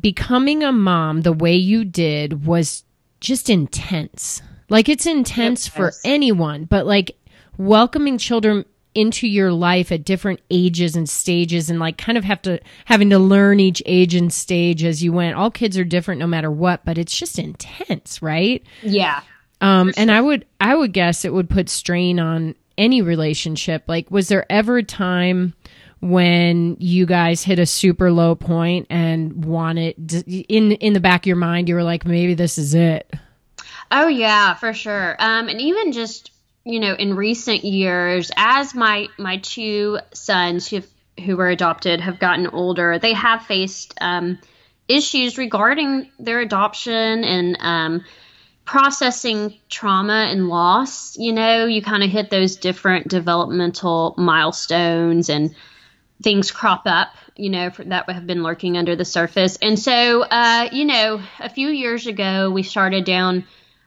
becoming a mom the way you did was just intense. Like it's intense yep, for yes. anyone, but like welcoming children into your life at different ages and stages and like kind of have to having to learn each age and stage as you went. All kids are different no matter what, but it's just intense, right? Yeah. Um sure. and I would I would guess it would put strain on any relationship. Like was there ever a time when you guys hit a super low point and wanted in in the back of your mind you were like maybe this is it oh yeah for sure um, and even just you know in recent years as my my two sons who who were adopted have gotten older they have faced um, issues regarding their adoption and um, processing trauma and loss you know you kind of hit those different developmental milestones and things crop up, you know, that have been lurking under the surface. And so, uh, you know, a few years ago, we started down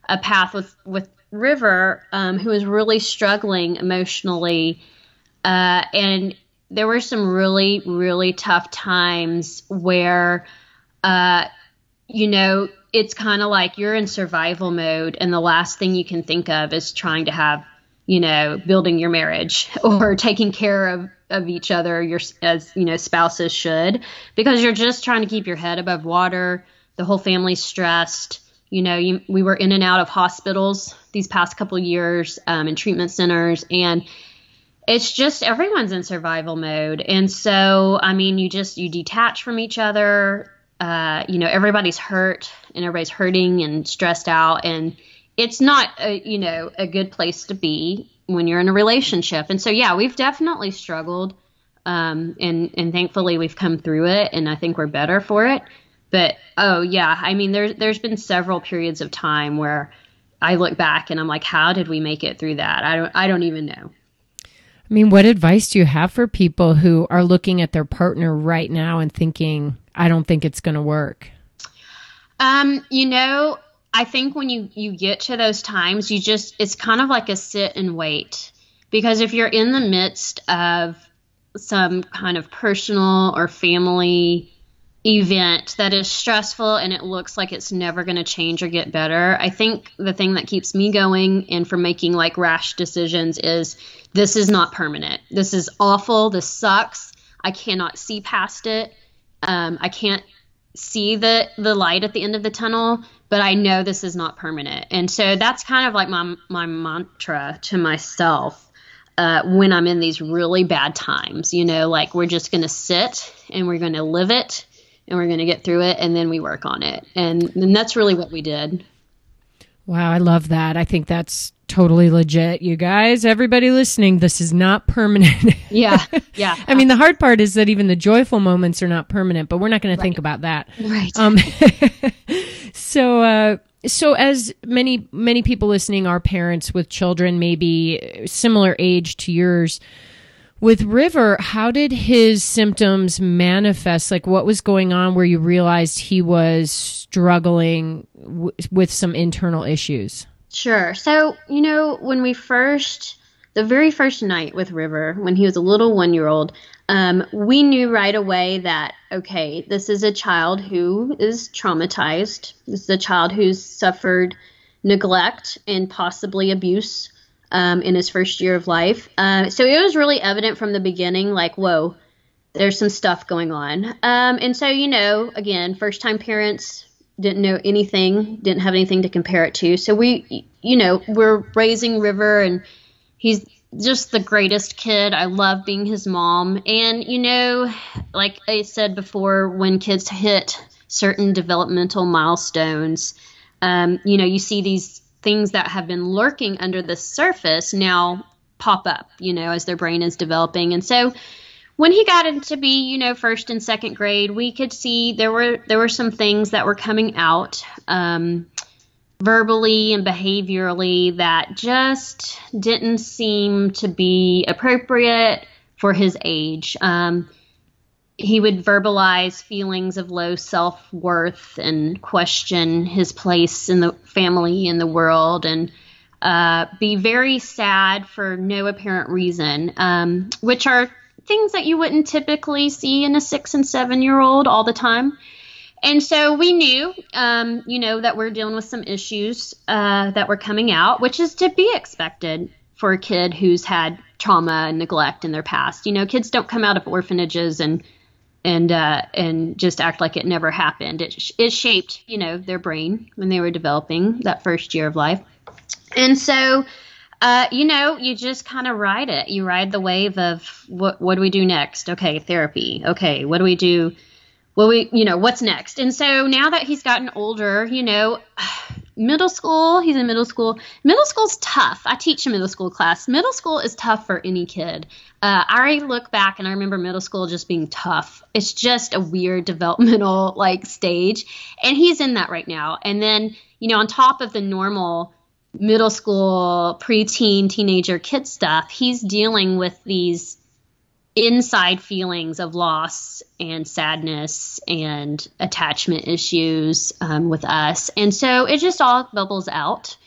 a path with with River, um, who was really struggling emotionally, uh, and there were some really really tough times where, uh, you know, it's kind of like you're in survival mode, and the last thing you can think of is trying to have, you know, building your marriage or taking care of of each other your as you know spouses should because you're just trying to keep your head above water. The whole family's stressed. You know you, we were in and out of hospitals these past couple years um, in treatment centers and it's just everyone's in survival mode. And so i mean you just you detach from each other uh, you know everybody's hurt and everybody's hurting and stressed out and it's not a you know a good place to be when you're in a relationship. And so, yeah, we've definitely struggled. Um, and, and thankfully we've come through it and I think we're better for it. But, oh yeah, I mean, there's, there's been several periods of time where I look back and I'm like, how did we make it through that? I don't, I don't even know. I mean, what advice do you have for people who are looking at their partner right now and thinking, I don't think it's going to work? Um, you know, I think when you you get to those times, you just it's kind of like a sit and wait because if you're in the midst of some kind of personal or family event that is stressful and it looks like it's never going to change or get better, I think the thing that keeps me going and from making like rash decisions is this is not permanent. This is awful. This sucks. I cannot see past it. Um, I can't see the the light at the end of the tunnel but i know this is not permanent and so that's kind of like my my mantra to myself uh, when i'm in these really bad times you know like we're just going to sit and we're going to live it and we're going to get through it and then we work on it and, and that's really what we did wow i love that i think that's totally legit, you guys. Everybody listening, this is not permanent. yeah. Yeah. I mean, the hard part is that even the joyful moments are not permanent, but we're not going right. to think about that. Right. Um, so, uh, so as many many people listening are parents with children maybe similar age to yours with river how did his symptoms manifest like what was going on where you realized he was struggling w- with some internal issues Sure. So, you know, when we first, the very first night with River, when he was a little one year old, um, we knew right away that, okay, this is a child who is traumatized. This is a child who's suffered neglect and possibly abuse um, in his first year of life. Uh, so it was really evident from the beginning, like, whoa, there's some stuff going on. Um, and so, you know, again, first time parents, didn't know anything, didn't have anything to compare it to. So we, you know, we're raising River, and he's just the greatest kid. I love being his mom. And, you know, like I said before, when kids hit certain developmental milestones, um, you know, you see these things that have been lurking under the surface now pop up, you know, as their brain is developing. And so when he got into be, you know, first and second grade, we could see there were there were some things that were coming out um, verbally and behaviorally that just didn't seem to be appropriate for his age. Um, he would verbalize feelings of low self worth and question his place in the family in the world and uh, be very sad for no apparent reason, um, which are things that you wouldn't typically see in a six and seven year old all the time. And so we knew, um, you know, that we're dealing with some issues uh, that were coming out, which is to be expected for a kid who's had trauma and neglect in their past. You know, kids don't come out of orphanages and and uh, and just act like it never happened. It, it shaped, you know, their brain when they were developing that first year of life. And so, uh, you know, you just kind of ride it. You ride the wave of what what do we do next? Okay, therapy. Okay, what do we do? Well, we, you know, what's next? And so now that he's gotten older, you know, middle school, he's in middle school. Middle school's tough. I teach a middle school class. Middle school is tough for any kid. Uh, I look back and I remember middle school just being tough. It's just a weird developmental like stage, and he's in that right now. And then, you know, on top of the normal middle school, preteen, teenager kid stuff, he's dealing with these inside feelings of loss and sadness and attachment issues um, with us. And so it just all bubbles out.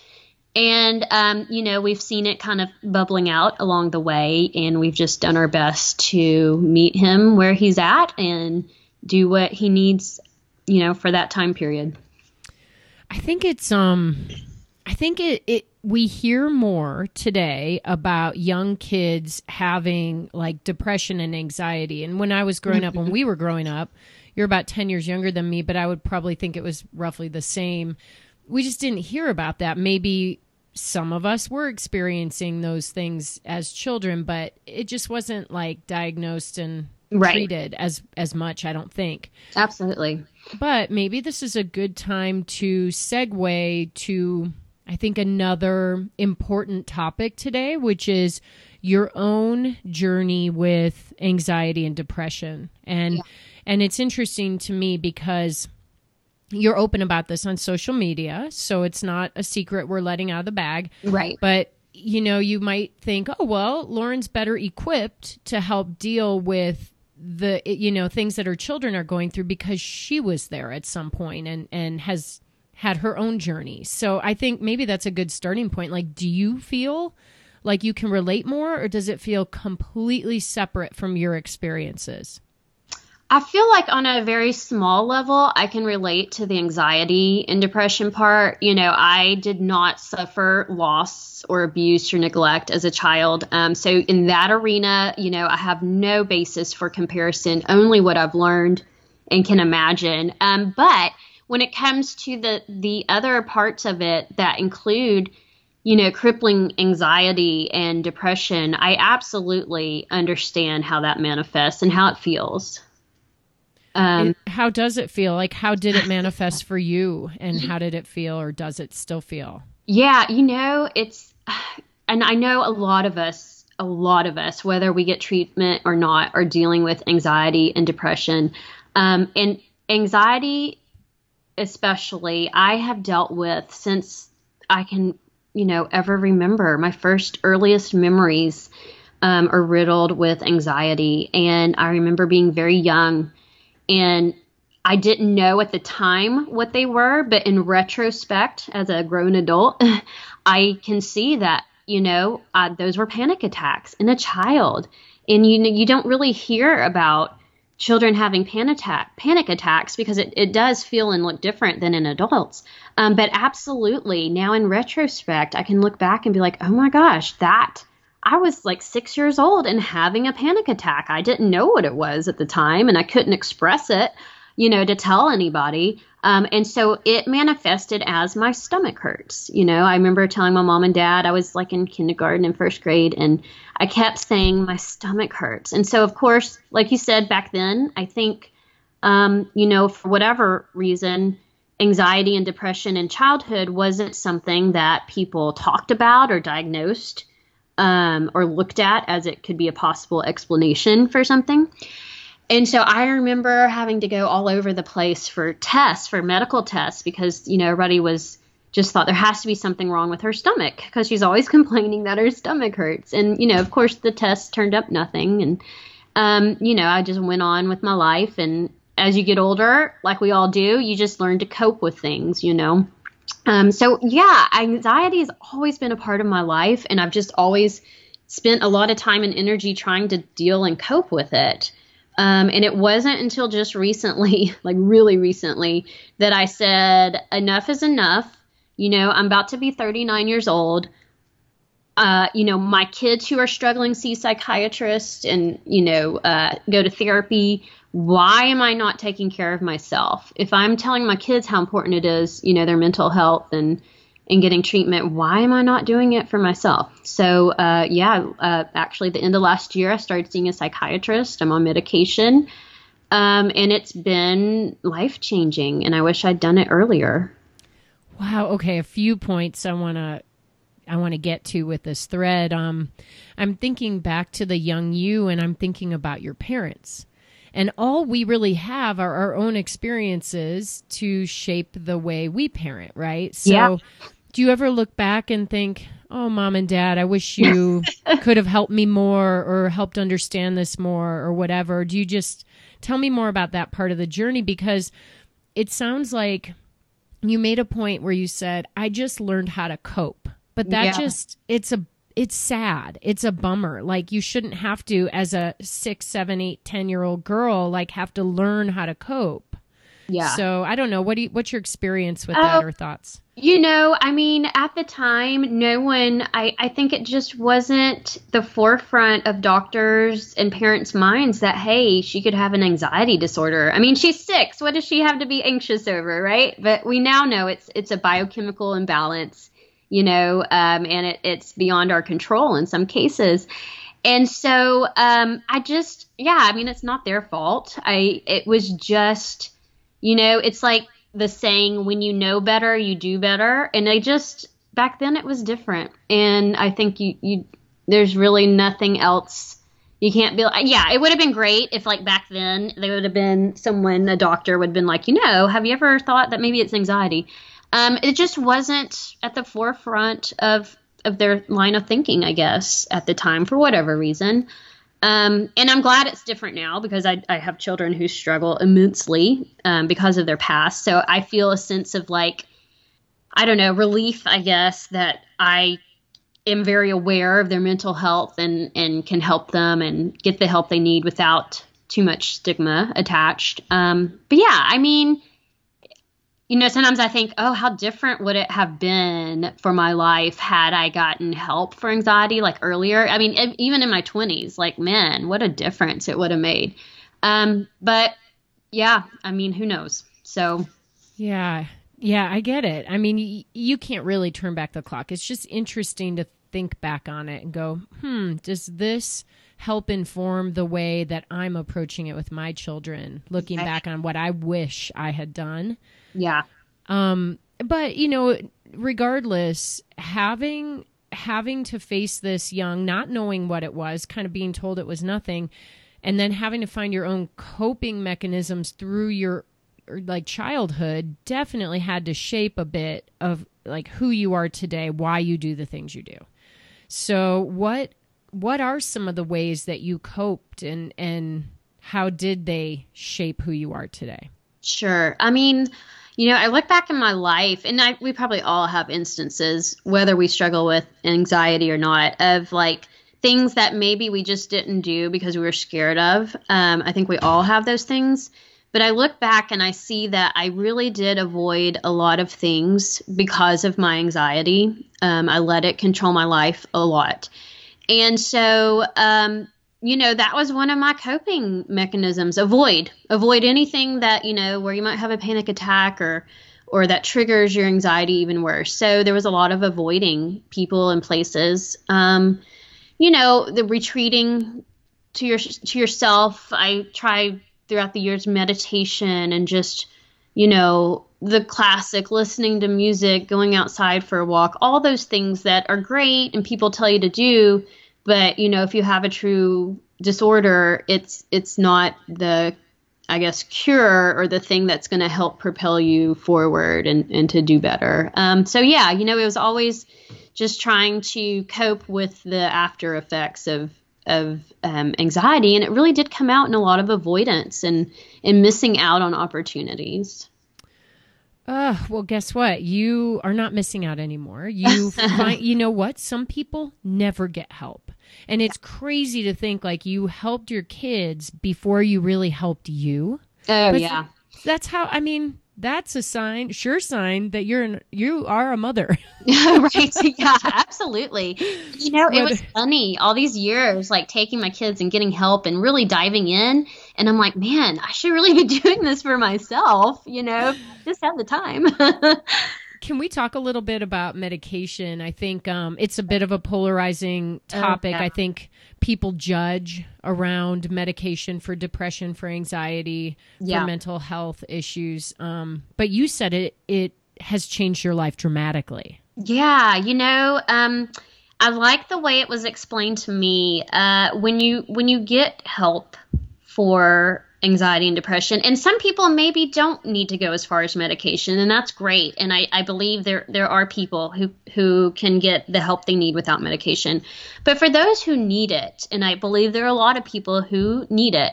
And, um, you know, we've seen it kind of bubbling out along the way, and we've just done our best to meet him where he's at and do what he needs, you know, for that time period. I think it's, um, I think it, it we hear more today about young kids having like depression and anxiety. And when I was growing up, when we were growing up, you're about 10 years younger than me, but I would probably think it was roughly the same. We just didn't hear about that. Maybe some of us were experiencing those things as children, but it just wasn't like diagnosed and right. treated as as much, I don't think. Absolutely. But maybe this is a good time to segue to I think another important topic today, which is your own journey with anxiety and depression. And yeah. and it's interesting to me because you're open about this on social media, so it's not a secret we're letting out of the bag. Right. But you know, you might think, "Oh, well, Lauren's better equipped to help deal with the you know things that her children are going through because she was there at some point and and has had her own journey. So I think maybe that's a good starting point. Like, do you feel like you can relate more, or does it feel completely separate from your experiences? I feel like on a very small level, I can relate to the anxiety and depression part. You know, I did not suffer loss or abuse or neglect as a child. Um, so, in that arena, you know, I have no basis for comparison, only what I've learned and can imagine. Um, but when it comes to the the other parts of it that include you know crippling anxiety and depression i absolutely understand how that manifests and how it feels. Um, how does it feel? Like how did it manifest for you and how did it feel or does it still feel? Yeah you know it's and i know a lot of us a lot of us whether we get treatment or not are dealing with anxiety and depression. Um, and anxiety especially, I have dealt with since I can, you know, ever remember. My first earliest memories um, are riddled with anxiety. And I remember being very young and I didn't know at the time what they were, but in retrospect, as a grown adult, I can see that, you know, uh, those were panic attacks in a child. And you you don't really hear about children having panic, attack, panic attacks because it, it does feel and look different than in adults. Um, but absolutely, now in retrospect, I can look back and be like, oh my gosh, that I was like six years old and having a panic attack. I didn't know what it was at the time and I couldn't express it, you know, to tell anybody. Um, and so it manifested as my stomach hurts. You know, I remember telling my mom and dad I was like in kindergarten and first grade, and I kept saying my stomach hurts. And so, of course, like you said back then, I think, um, you know, for whatever reason, anxiety and depression in childhood wasn't something that people talked about or diagnosed. um, or looked at as it could be a possible explanation for something. And so I remember having to go all over the place for tests, for medical tests, because, you know, everybody was just thought there has to be something wrong with her stomach because she's always complaining that her stomach hurts. And, you know, of course, the tests turned up nothing. And, um, you know, I just went on with my life. And as you get older, like we all do, you just learn to cope with things, you know. Um, so, yeah, anxiety has always been a part of my life. And I've just always spent a lot of time and energy trying to deal and cope with it. Um, and it wasn't until just recently, like really recently, that I said, enough is enough. You know, I'm about to be 39 years old. Uh, you know, my kids who are struggling see psychiatrists and, you know, uh, go to therapy. Why am I not taking care of myself? If I'm telling my kids how important it is, you know, their mental health and and getting treatment. Why am I not doing it for myself? So, uh, yeah, uh, actually, the end of last year, I started seeing a psychiatrist. I'm on medication, um, and it's been life changing. And I wish I'd done it earlier. Wow. Okay, a few points I want to I want to get to with this thread. Um, I'm thinking back to the young you, and I'm thinking about your parents. And all we really have are our own experiences to shape the way we parent, right? So yeah do you ever look back and think, oh, mom and dad, I wish you could have helped me more or helped understand this more or whatever? Do you just tell me more about that part of the journey? Because it sounds like you made a point where you said, I just learned how to cope. But that yeah. just, it's a, it's sad. It's a bummer. Like you shouldn't have to, as a six, seven, eight, ten year old girl, like have to learn how to cope. Yeah. So I don't know. What do you, what's your experience with uh, that or thoughts? You know, I mean, at the time, no one, I, I think it just wasn't the forefront of doctors and parents' minds that, hey, she could have an anxiety disorder. I mean, she's six. What does she have to be anxious over, right? But we now know it's it's a biochemical imbalance, you know, um, and it, it's beyond our control in some cases. And so um, I just, yeah, I mean, it's not their fault. I, it was just, you know, it's like the saying, when you know better, you do better. And I just, back then it was different. And I think you, you, there's really nothing else you can't be like, yeah, it would have been great if like back then there would have been someone, a doctor would have been like, you know, have you ever thought that maybe it's anxiety? Um, it just wasn't at the forefront of of their line of thinking, I guess, at the time for whatever reason. Um, and I'm glad it's different now because I, I have children who struggle immensely um, because of their past. So I feel a sense of like, I don't know, relief, I guess, that I am very aware of their mental health and, and can help them and get the help they need without too much stigma attached. Um, but yeah, I mean, you know, sometimes I think, oh, how different would it have been for my life had I gotten help for anxiety like earlier? I mean, even in my 20s, like, man, what a difference it would have made. Um, but yeah, I mean, who knows? So, yeah, yeah, I get it. I mean, y- you can't really turn back the clock. It's just interesting to think back on it and go, hmm, does this help inform the way that I'm approaching it with my children, looking back on what I wish I had done? Yeah. Um, but you know, regardless, having having to face this young, not knowing what it was, kind of being told it was nothing, and then having to find your own coping mechanisms through your like childhood definitely had to shape a bit of like who you are today, why you do the things you do. So, what what are some of the ways that you coped and and how did they shape who you are today? Sure. I mean, you know, I look back in my life, and I, we probably all have instances, whether we struggle with anxiety or not, of like things that maybe we just didn't do because we were scared of. Um, I think we all have those things. But I look back and I see that I really did avoid a lot of things because of my anxiety. Um, I let it control my life a lot. And so um, you know, that was one of my coping mechanisms. Avoid, avoid anything that, you know, where you might have a panic attack or, or that triggers your anxiety even worse. So there was a lot of avoiding people and places. Um, you know, the retreating to your to yourself. I tried throughout the years meditation and just, you know, the classic listening to music, going outside for a walk, all those things that are great and people tell you to do, but you know, if you have a true disorder, it's it's not the I guess cure or the thing that's going to help propel you forward and, and to do better. Um, so yeah, you know, it was always just trying to cope with the after effects of of um, anxiety, and it really did come out in a lot of avoidance and and missing out on opportunities. Uh, well, guess what? You are not missing out anymore. You find, you know what? Some people never get help. And it's crazy to think like you helped your kids before you really helped you. Oh, but yeah. That's how, I mean, that's a sign, sure sign that you're an, you are a mother. right. Yeah, absolutely. You know, it was funny all these years, like taking my kids and getting help and really diving in. And I'm like, man, I should really be doing this for myself, you know, just have the time. Can we talk a little bit about medication? I think um, it's a bit of a polarizing oh, topic. I think people judge around medication for depression, for anxiety, yeah. for mental health issues. Um, but you said it it has changed your life dramatically. Yeah, you know, um, I like the way it was explained to me. Uh, when you when you get help for anxiety and depression. And some people maybe don't need to go as far as medication, and that's great. And I, I believe there there are people who who can get the help they need without medication. But for those who need it, and I believe there are a lot of people who need it,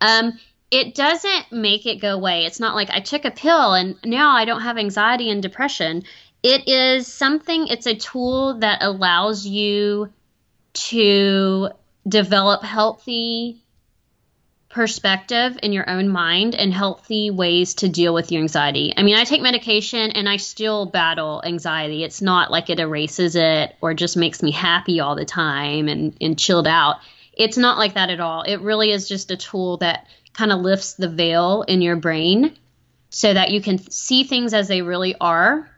um, it doesn't make it go away. It's not like I took a pill and now I don't have anxiety and depression. It is something, it's a tool that allows you to develop healthy perspective in your own mind and healthy ways to deal with your anxiety. I mean, I take medication and I still battle anxiety. It's not like it erases it or just makes me happy all the time and, and chilled out. It's not like that at all. It really is just a tool that kind of lifts the veil in your brain so that you can see things as they really are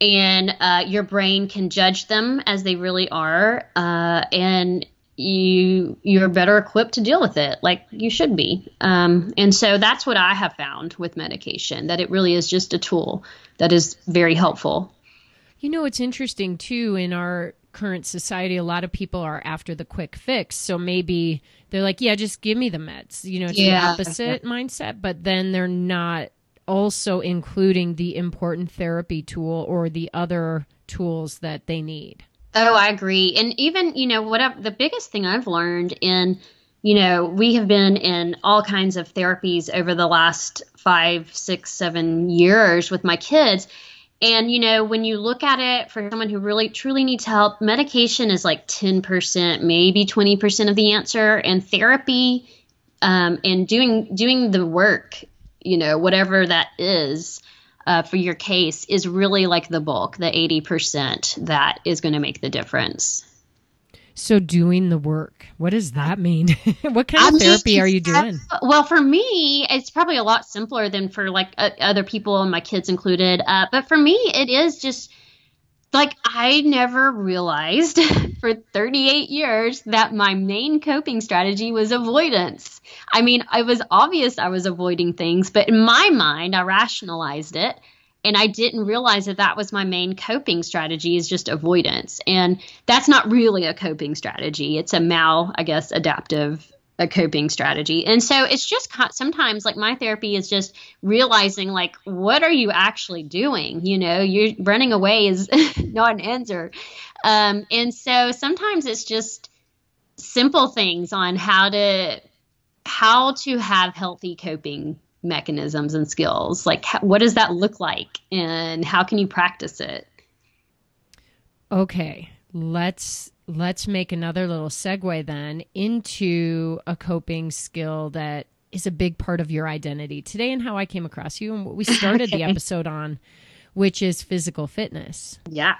and uh, your brain can judge them as they really are uh, and you you're better equipped to deal with it like you should be um, and so that's what i have found with medication that it really is just a tool that is very helpful you know it's interesting too in our current society a lot of people are after the quick fix so maybe they're like yeah just give me the meds you know it's yeah. the opposite yeah. mindset but then they're not also including the important therapy tool or the other tools that they need Oh, I agree. And even, you know, what I've, the biggest thing I've learned in, you know, we have been in all kinds of therapies over the last five, six, seven years with my kids. And, you know, when you look at it for someone who really truly needs help, medication is like 10%, maybe 20% of the answer. And therapy um, and doing doing the work, you know, whatever that is, uh, for your case is really like the bulk, the 80% that is going to make the difference. So, doing the work, what does that mean? what kind of therapy are you doing? Well, for me, it's probably a lot simpler than for like uh, other people and my kids included. Uh, but for me, it is just like I never realized for 38 years that my main coping strategy was avoidance. I mean, it was obvious I was avoiding things, but in my mind, I rationalized it. And I didn't realize that that was my main coping strategy is just avoidance. And that's not really a coping strategy. It's a mal, I guess, adaptive a coping strategy. And so it's just sometimes like my therapy is just realizing like what are you actually doing? You know, you're running away is not an answer. Um, and so sometimes it's just simple things on how to how to have healthy coping mechanisms and skills. Like what does that look like and how can you practice it? Okay, let's let's make another little segue then into a coping skill that is a big part of your identity today and how I came across you and what we started okay. the episode on, which is physical fitness. Yeah.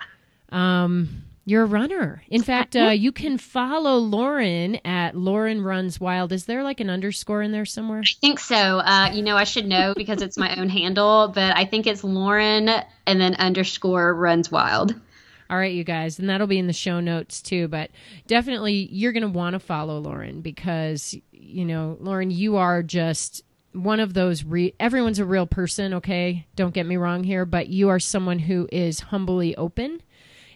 Um, you're a runner. In fact, uh, you can follow Lauren at Lauren Runs Wild. Is there like an underscore in there somewhere? I think so. Uh, you know, I should know because it's my own handle, but I think it's Lauren and then underscore Runs Wild. All right, you guys, and that'll be in the show notes too. But definitely, you're going to want to follow Lauren because you know, Lauren, you are just one of those re- everyone's a real person okay? Don't get me wrong here but you are someone who is humbly open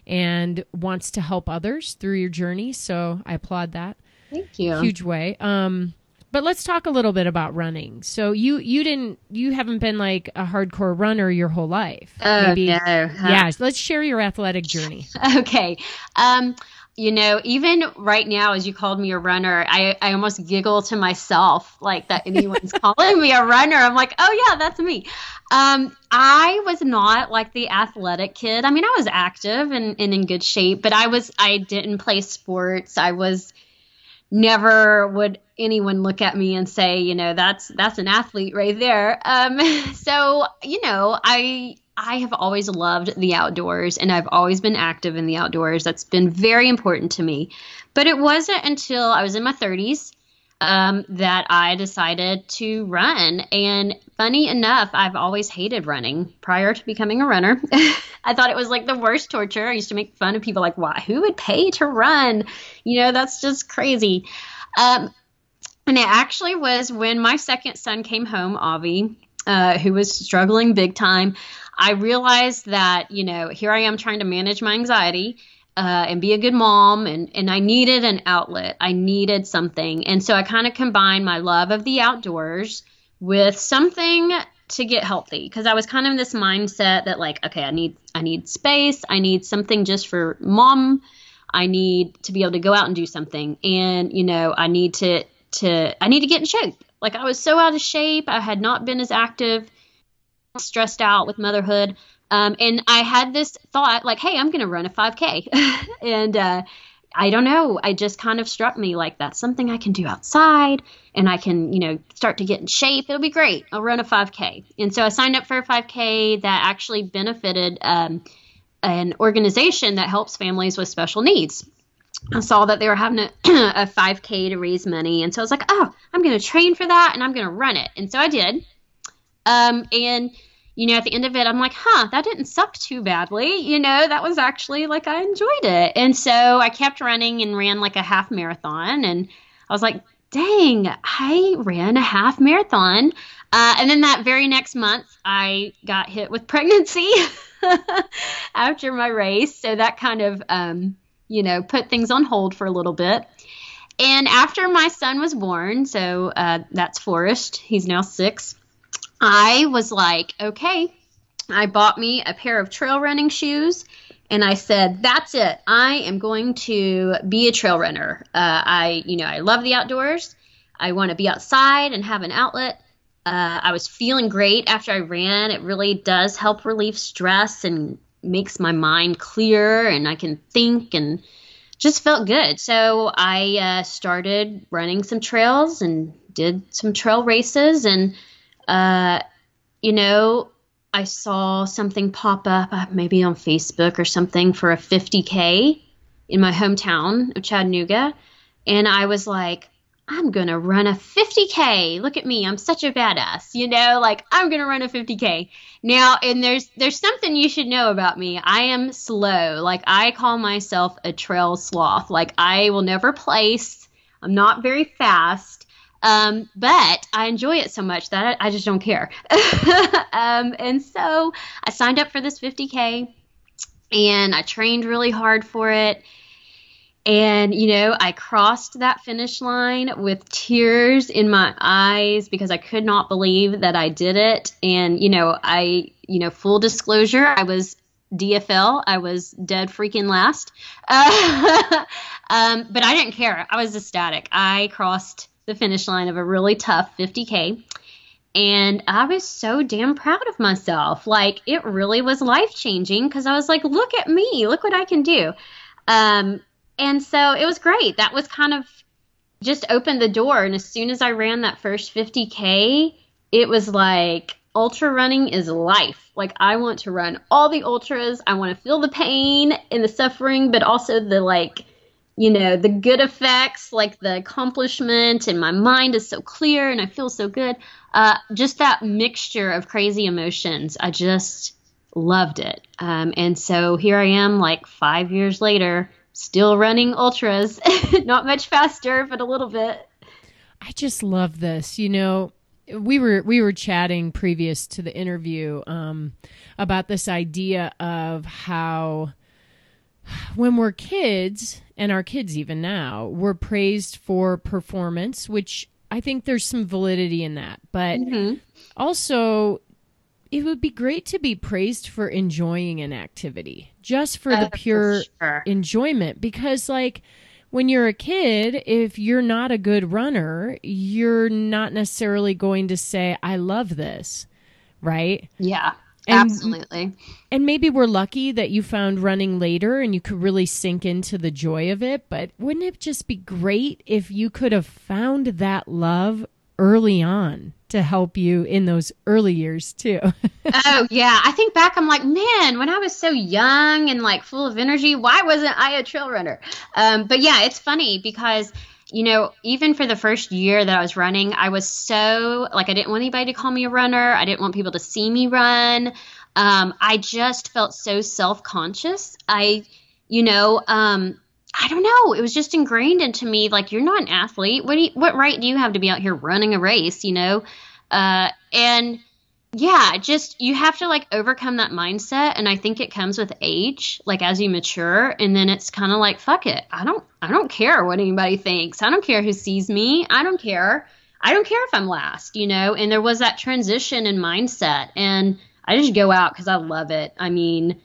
and wants to help others through your journey so i applaud that. Thank you. Huge way. Um but let's talk a little bit about running so you you didn't you haven't been like a hardcore runner your whole life oh Maybe, no huh? yeah let's share your athletic journey okay um you know, even right now, as you called me a runner, I, I almost giggle to myself like that anyone's calling me a runner. I'm like, oh, yeah, that's me. Um, I was not like the athletic kid. I mean, I was active and, and in good shape, but I was, I didn't play sports. I was never would anyone look at me and say, you know, that's, that's an athlete right there. Um, so, you know, I, I have always loved the outdoors and I've always been active in the outdoors. That's been very important to me. But it wasn't until I was in my 30s um, that I decided to run. And funny enough, I've always hated running prior to becoming a runner. I thought it was like the worst torture. I used to make fun of people like, why? Who would pay to run? You know, that's just crazy. Um, and it actually was when my second son came home, Avi, uh, who was struggling big time. I realized that, you know, here I am trying to manage my anxiety. Uh, and be a good mom and, and I needed an outlet. I needed something. And so I kind of combined my love of the outdoors with something to get healthy because I was kind of in this mindset that like, okay, I need I need space, I need something just for mom. I need to be able to go out and do something. And, you know, I need to to I need to get in shape. Like I was so out of shape. I had not been as active stressed out with motherhood. Um, and I had this thought, like, hey, I'm going to run a 5K. and uh, I don't know, I just kind of struck me like that's something I can do outside and I can, you know, start to get in shape. It'll be great. I'll run a 5K. And so I signed up for a 5K that actually benefited um, an organization that helps families with special needs. I saw that they were having a, a 5K to raise money. And so I was like, oh, I'm going to train for that and I'm going to run it. And so I did. Um, and you know, at the end of it, I'm like, huh, that didn't suck too badly. You know, that was actually like I enjoyed it. And so I kept running and ran like a half marathon. And I was like, dang, I ran a half marathon. Uh, and then that very next month, I got hit with pregnancy after my race. So that kind of, um, you know, put things on hold for a little bit. And after my son was born, so uh, that's Forrest, he's now six. I was like, okay, I bought me a pair of trail running shoes and I said, that's it. I am going to be a trail runner. Uh, I, you know, I love the outdoors. I want to be outside and have an outlet. Uh, I was feeling great after I ran. It really does help relieve stress and makes my mind clear and I can think and just felt good. So I uh, started running some trails and did some trail races and uh, you know, I saw something pop up, uh, maybe on Facebook or something, for a 50K in my hometown of Chattanooga. And I was like, I'm going to run a 50K. Look at me. I'm such a badass. You know, like I'm going to run a 50K. Now, and there's there's something you should know about me. I am slow. Like I call myself a trail sloth. Like I will never place. I'm not very fast. Um, but I enjoy it so much that I, I just don't care. um, and so I signed up for this 50K and I trained really hard for it. And, you know, I crossed that finish line with tears in my eyes because I could not believe that I did it. And, you know, I, you know, full disclosure, I was DFL. I was dead freaking last. Uh, um, but I didn't care. I was ecstatic. I crossed the finish line of a really tough 50K. And I was so damn proud of myself. Like, it really was life changing because I was like, look at me, look what I can do. Um, and so it was great. That was kind of just opened the door. And as soon as I ran that first 50K, it was like, ultra running is life. Like, I want to run all the ultras. I want to feel the pain and the suffering, but also the like, you know, the good effects, like the accomplishment, and my mind is so clear and I feel so good. Uh, just that mixture of crazy emotions. I just loved it. Um, and so here I am, like five years later, still running ultras. Not much faster, but a little bit. I just love this. You know, we were we were chatting previous to the interview um, about this idea of how when we're kids and our kids even now we're praised for performance which i think there's some validity in that but mm-hmm. also it would be great to be praised for enjoying an activity just for the pure for sure. enjoyment because like when you're a kid, if you're not a good runner, you're not necessarily going to say, I love this, right? Yeah. And, absolutely. And maybe we're lucky that you found running later and you could really sink into the joy of it. But wouldn't it just be great if you could have found that love early on to help you in those early years too. oh yeah, I think back I'm like, man, when I was so young and like full of energy, why wasn't I a trail runner? Um, but yeah, it's funny because you know, even for the first year that I was running, I was so like I didn't want anybody to call me a runner. I didn't want people to see me run. Um, I just felt so self conscious. I, you know, um, I don't know. It was just ingrained into me. Like you're not an athlete. What you, what right do you have to be out here running a race? You know, uh, and yeah, just you have to like overcome that mindset. And I think it comes with age, like as you mature, and then it's kind of like fuck it. I don't I don't care what anybody thinks. I don't care who sees me. I don't care. I don't care if I'm last. You know. And there was that transition in mindset, and I just go out because I love it. I mean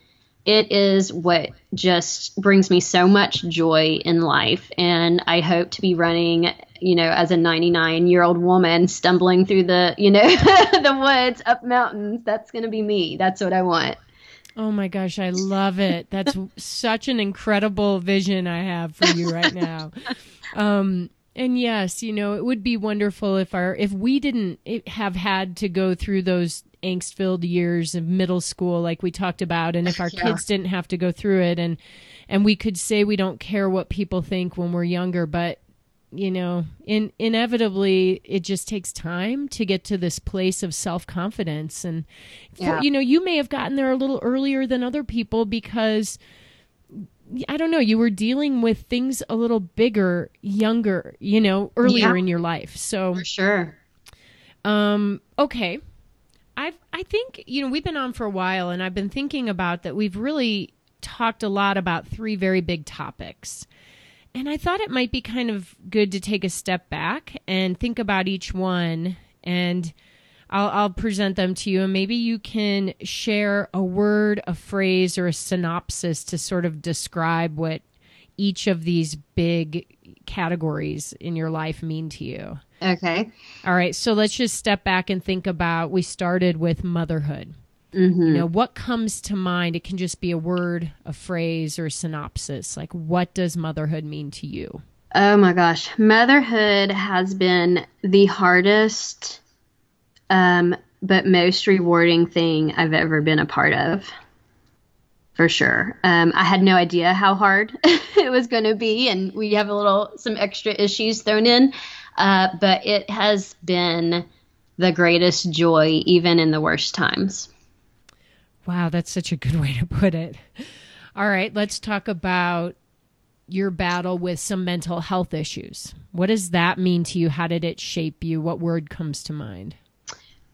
it is what just brings me so much joy in life. And I hope to be running, you know, as a 99 year old woman stumbling through the, you know, the woods up mountains. That's going to be me. That's what I want. Oh my gosh, I love it. That's such an incredible vision I have for you right now. Um, and yes, you know, it would be wonderful if our if we didn't have had to go through those angst filled years of middle school like we talked about and if our yeah. kids didn't have to go through it and and we could say we don't care what people think when we're younger but you know in inevitably it just takes time to get to this place of self-confidence and for, yeah. you know you may have gotten there a little earlier than other people because I don't know, you were dealing with things a little bigger, younger, you know, earlier yeah. in your life. So For sure. Um okay. I think you know we've been on for a while, and I've been thinking about that. We've really talked a lot about three very big topics. And I thought it might be kind of good to take a step back and think about each one and I'll, I'll, present them to you and maybe you can share a word, a phrase, or a synopsis to sort of describe what each of these big categories in your life mean to you. Okay. All right. So let's just step back and think about we started with motherhood. Mm-hmm. You know, what comes to mind? It can just be a word, a phrase, or a synopsis. Like, what does motherhood mean to you? Oh my gosh. Motherhood has been the hardest, um, but most rewarding thing I've ever been a part of. For sure. Um, I had no idea how hard it was going to be, and we have a little, some extra issues thrown in. Uh, but it has been the greatest joy, even in the worst times. Wow, that's such a good way to put it. All right, let's talk about your battle with some mental health issues. What does that mean to you? How did it shape you? What word comes to mind?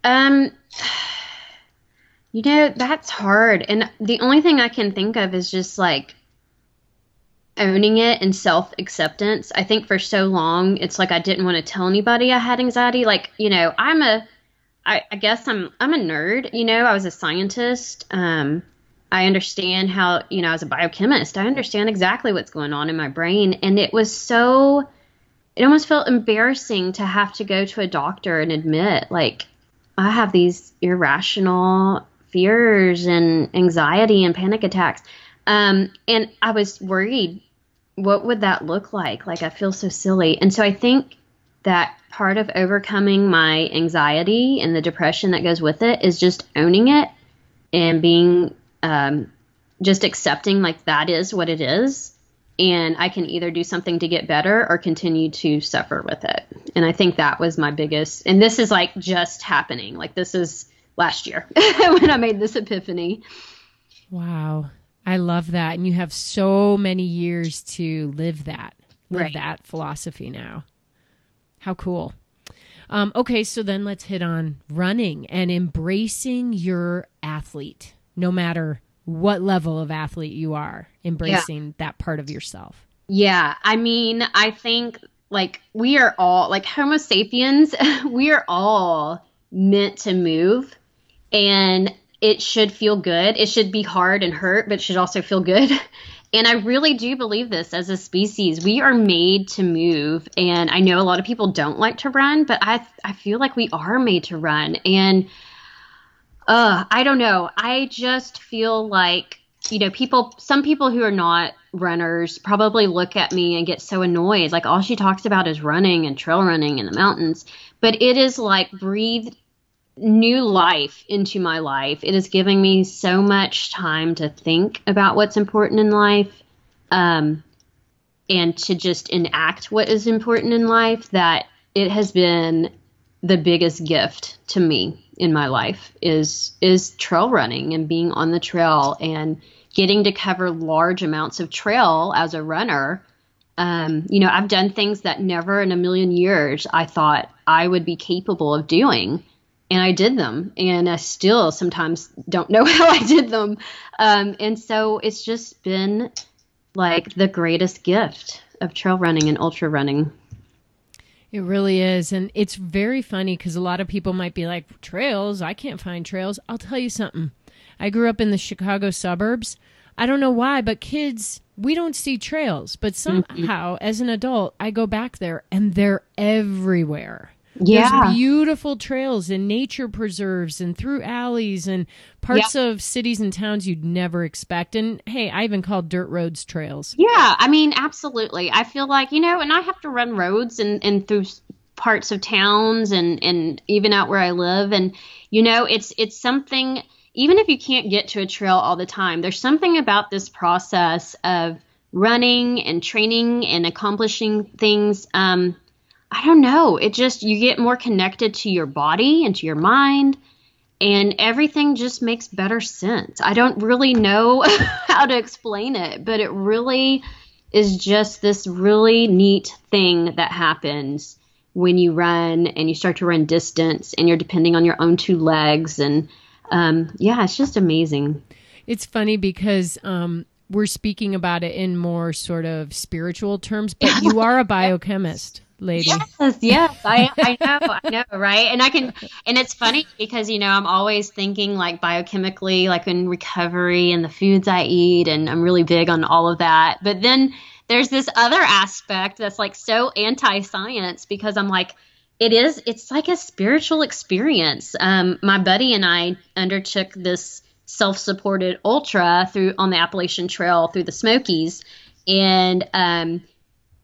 Um, you know, that's hard. And the only thing I can think of is just like owning it and self acceptance. I think for so long it's like I didn't want to tell anybody I had anxiety. Like, you know, I'm a I, I guess I'm I'm a nerd, you know, I was a scientist. Um I understand how, you know, as a biochemist, I understand exactly what's going on in my brain. And it was so it almost felt embarrassing to have to go to a doctor and admit, like, I have these irrational fears and anxiety and panic attacks. Um, and I was worried what would that look like? Like, I feel so silly. And so I think that part of overcoming my anxiety and the depression that goes with it is just owning it and being um, just accepting, like, that is what it is. And I can either do something to get better or continue to suffer with it. And I think that was my biggest, and this is like just happening. Like, this is last year when I made this epiphany. Wow. I love that. And you have so many years to live that, live right. that philosophy now. How cool. Um, okay, so then let's hit on running and embracing your athlete, no matter what level of athlete you are, embracing yeah. that part of yourself. Yeah, I mean, I think like we are all like Homo sapiens, we are all meant to move and it should feel good. It should be hard and hurt, but it should also feel good. And I really do believe this as a species. We are made to move. And I know a lot of people don't like to run, but I I feel like we are made to run. And uh, I don't know. I just feel like, you know, people some people who are not runners probably look at me and get so annoyed. Like all she talks about is running and trail running in the mountains. But it is like breathed new life into my life. It is giving me so much time to think about what's important in life um, and to just enact what is important in life that it has been the biggest gift to me in my life is is trail running and being on the trail and getting to cover large amounts of trail as a runner um, you know i've done things that never in a million years i thought i would be capable of doing and I did them, and I still sometimes don't know how I did them. Um, and so it's just been like the greatest gift of trail running and ultra running. It really is. And it's very funny because a lot of people might be like, trails, I can't find trails. I'll tell you something. I grew up in the Chicago suburbs. I don't know why, but kids, we don't see trails. But mm-hmm. somehow, mm-hmm. as an adult, I go back there and they're everywhere. Yeah. There's beautiful trails and nature preserves and through alleys and parts yeah. of cities and towns you'd never expect. And hey, I even called dirt roads trails. Yeah, I mean, absolutely. I feel like, you know, and I have to run roads and, and through parts of towns and, and even out where I live. And, you know, it's it's something even if you can't get to a trail all the time, there's something about this process of running and training and accomplishing things um, I don't know. It just, you get more connected to your body and to your mind, and everything just makes better sense. I don't really know how to explain it, but it really is just this really neat thing that happens when you run and you start to run distance and you're depending on your own two legs. And um, yeah, it's just amazing. It's funny because um, we're speaking about it in more sort of spiritual terms, but you are a biochemist lady. Yes, yes, I, I know, I know, right? And I can, and it's funny because you know I'm always thinking like biochemically, like in recovery and the foods I eat, and I'm really big on all of that. But then there's this other aspect that's like so anti-science because I'm like, it is, it's like a spiritual experience. Um, my buddy and I undertook this self-supported ultra through on the Appalachian Trail through the Smokies, and um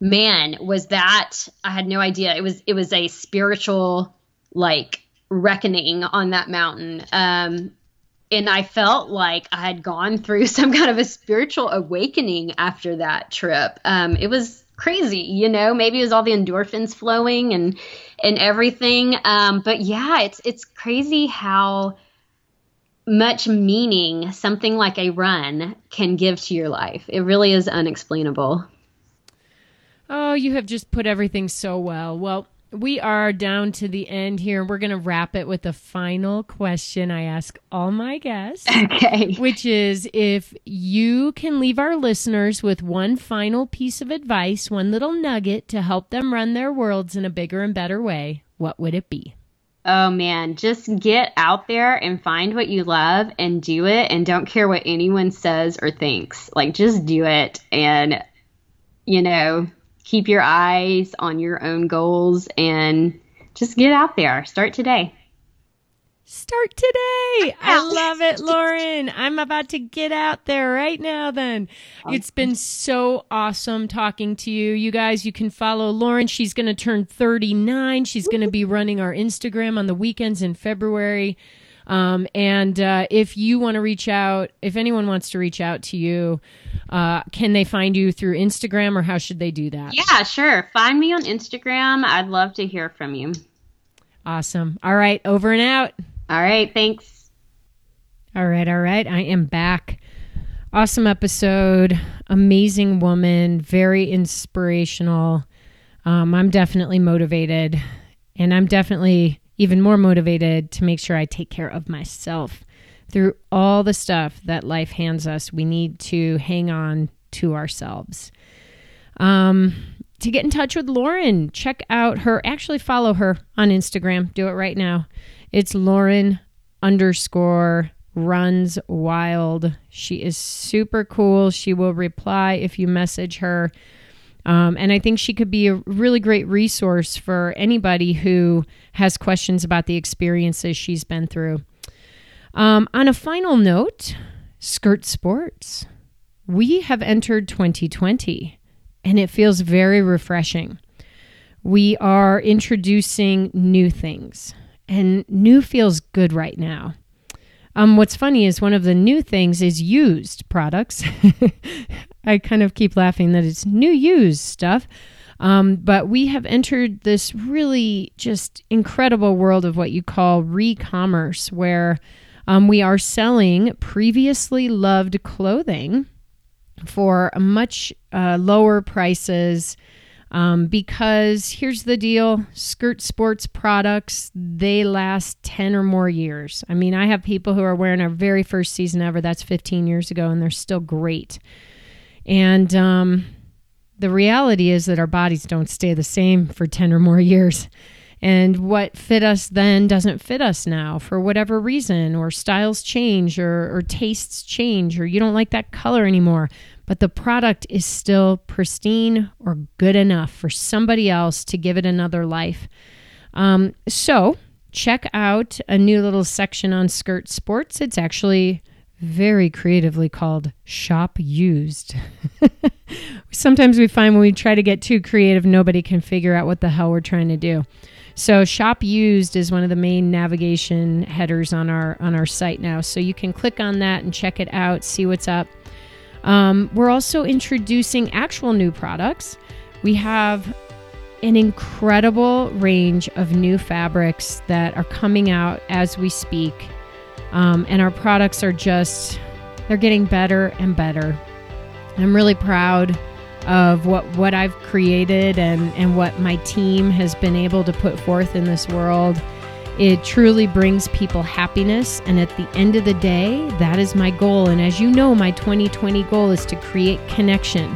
man, was that I had no idea. It was it was a spiritual like reckoning on that mountain. Um and I felt like I had gone through some kind of a spiritual awakening after that trip. Um, it was crazy, you know. Maybe it was all the endorphins flowing and and everything. Um, but yeah, it's it's crazy how much meaning something like a run can give to your life. It really is unexplainable. Oh, you have just put everything so well. Well, we are down to the end here. We're going to wrap it with a final question I ask all my guests. Okay. Which is if you can leave our listeners with one final piece of advice, one little nugget to help them run their worlds in a bigger and better way, what would it be? Oh man, just get out there and find what you love and do it and don't care what anyone says or thinks. Like just do it and you know, keep your eyes on your own goals and just get out there. Start today. Start today. I love it, Lauren. I'm about to get out there right now then. It's been so awesome talking to you. You guys, you can follow Lauren. She's going to turn 39. She's going to be running our Instagram on the weekends in February. Um, and uh, if you want to reach out, if anyone wants to reach out to you, uh, can they find you through Instagram or how should they do that? Yeah, sure. Find me on Instagram. I'd love to hear from you. Awesome. All right, over and out. All right, thanks. All right, all right. I am back. Awesome episode. Amazing woman. Very inspirational. Um, I'm definitely motivated And I'm definitely even more motivated to make sure I take care of myself through all the stuff that life hands us. We need to hang on to ourselves. Um, to get in touch with Lauren, check out her, actually follow her on Instagram. Do it right now. It's Lauren underscore runs wild. She is super cool. She will reply if you message her. Um, and I think she could be a really great resource for anybody who has questions about the experiences she's been through. Um, on a final note, Skirt Sports. We have entered 2020 and it feels very refreshing. We are introducing new things, and new feels good right now. Um, what's funny is one of the new things is used products. I kind of keep laughing that it's new used stuff. Um, but we have entered this really just incredible world of what you call re commerce, where um, we are selling previously loved clothing for much uh, lower prices. Um, because here's the deal skirt sports products they last 10 or more years. I mean i have people who are wearing our very first season ever that's 15 years ago and they're still great. And um, the reality is that our bodies don't stay the same for 10 or more years. And what fit us then doesn't fit us now for whatever reason or styles change or, or tastes change or you don't like that color anymore but the product is still pristine or good enough for somebody else to give it another life. Um, so, check out a new little section on Skirt Sports. It's actually very creatively called Shop Used. Sometimes we find when we try to get too creative, nobody can figure out what the hell we're trying to do. So shop used is one of the main navigation headers on our on our site now. So you can click on that and check it out, see what's up. Um, we're also introducing actual new products. We have an incredible range of new fabrics that are coming out as we speak. Um, and our products are just, they're getting better and better. I'm really proud of what, what I've created and, and what my team has been able to put forth in this world. It truly brings people happiness. And at the end of the day, that is my goal. And as you know, my 2020 goal is to create connection.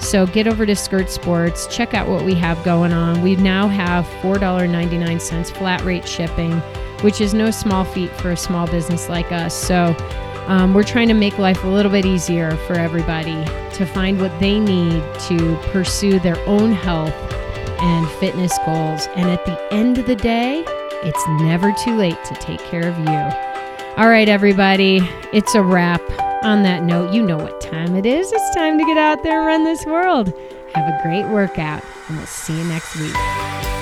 So get over to Skirt Sports, check out what we have going on. We now have $4.99 flat rate shipping, which is no small feat for a small business like us. So um, we're trying to make life a little bit easier for everybody to find what they need to pursue their own health and fitness goals. And at the end of the day, it's never too late to take care of you. All right, everybody, it's a wrap. On that note, you know what time it is. It's time to get out there and run this world. Have a great workout, and we'll see you next week.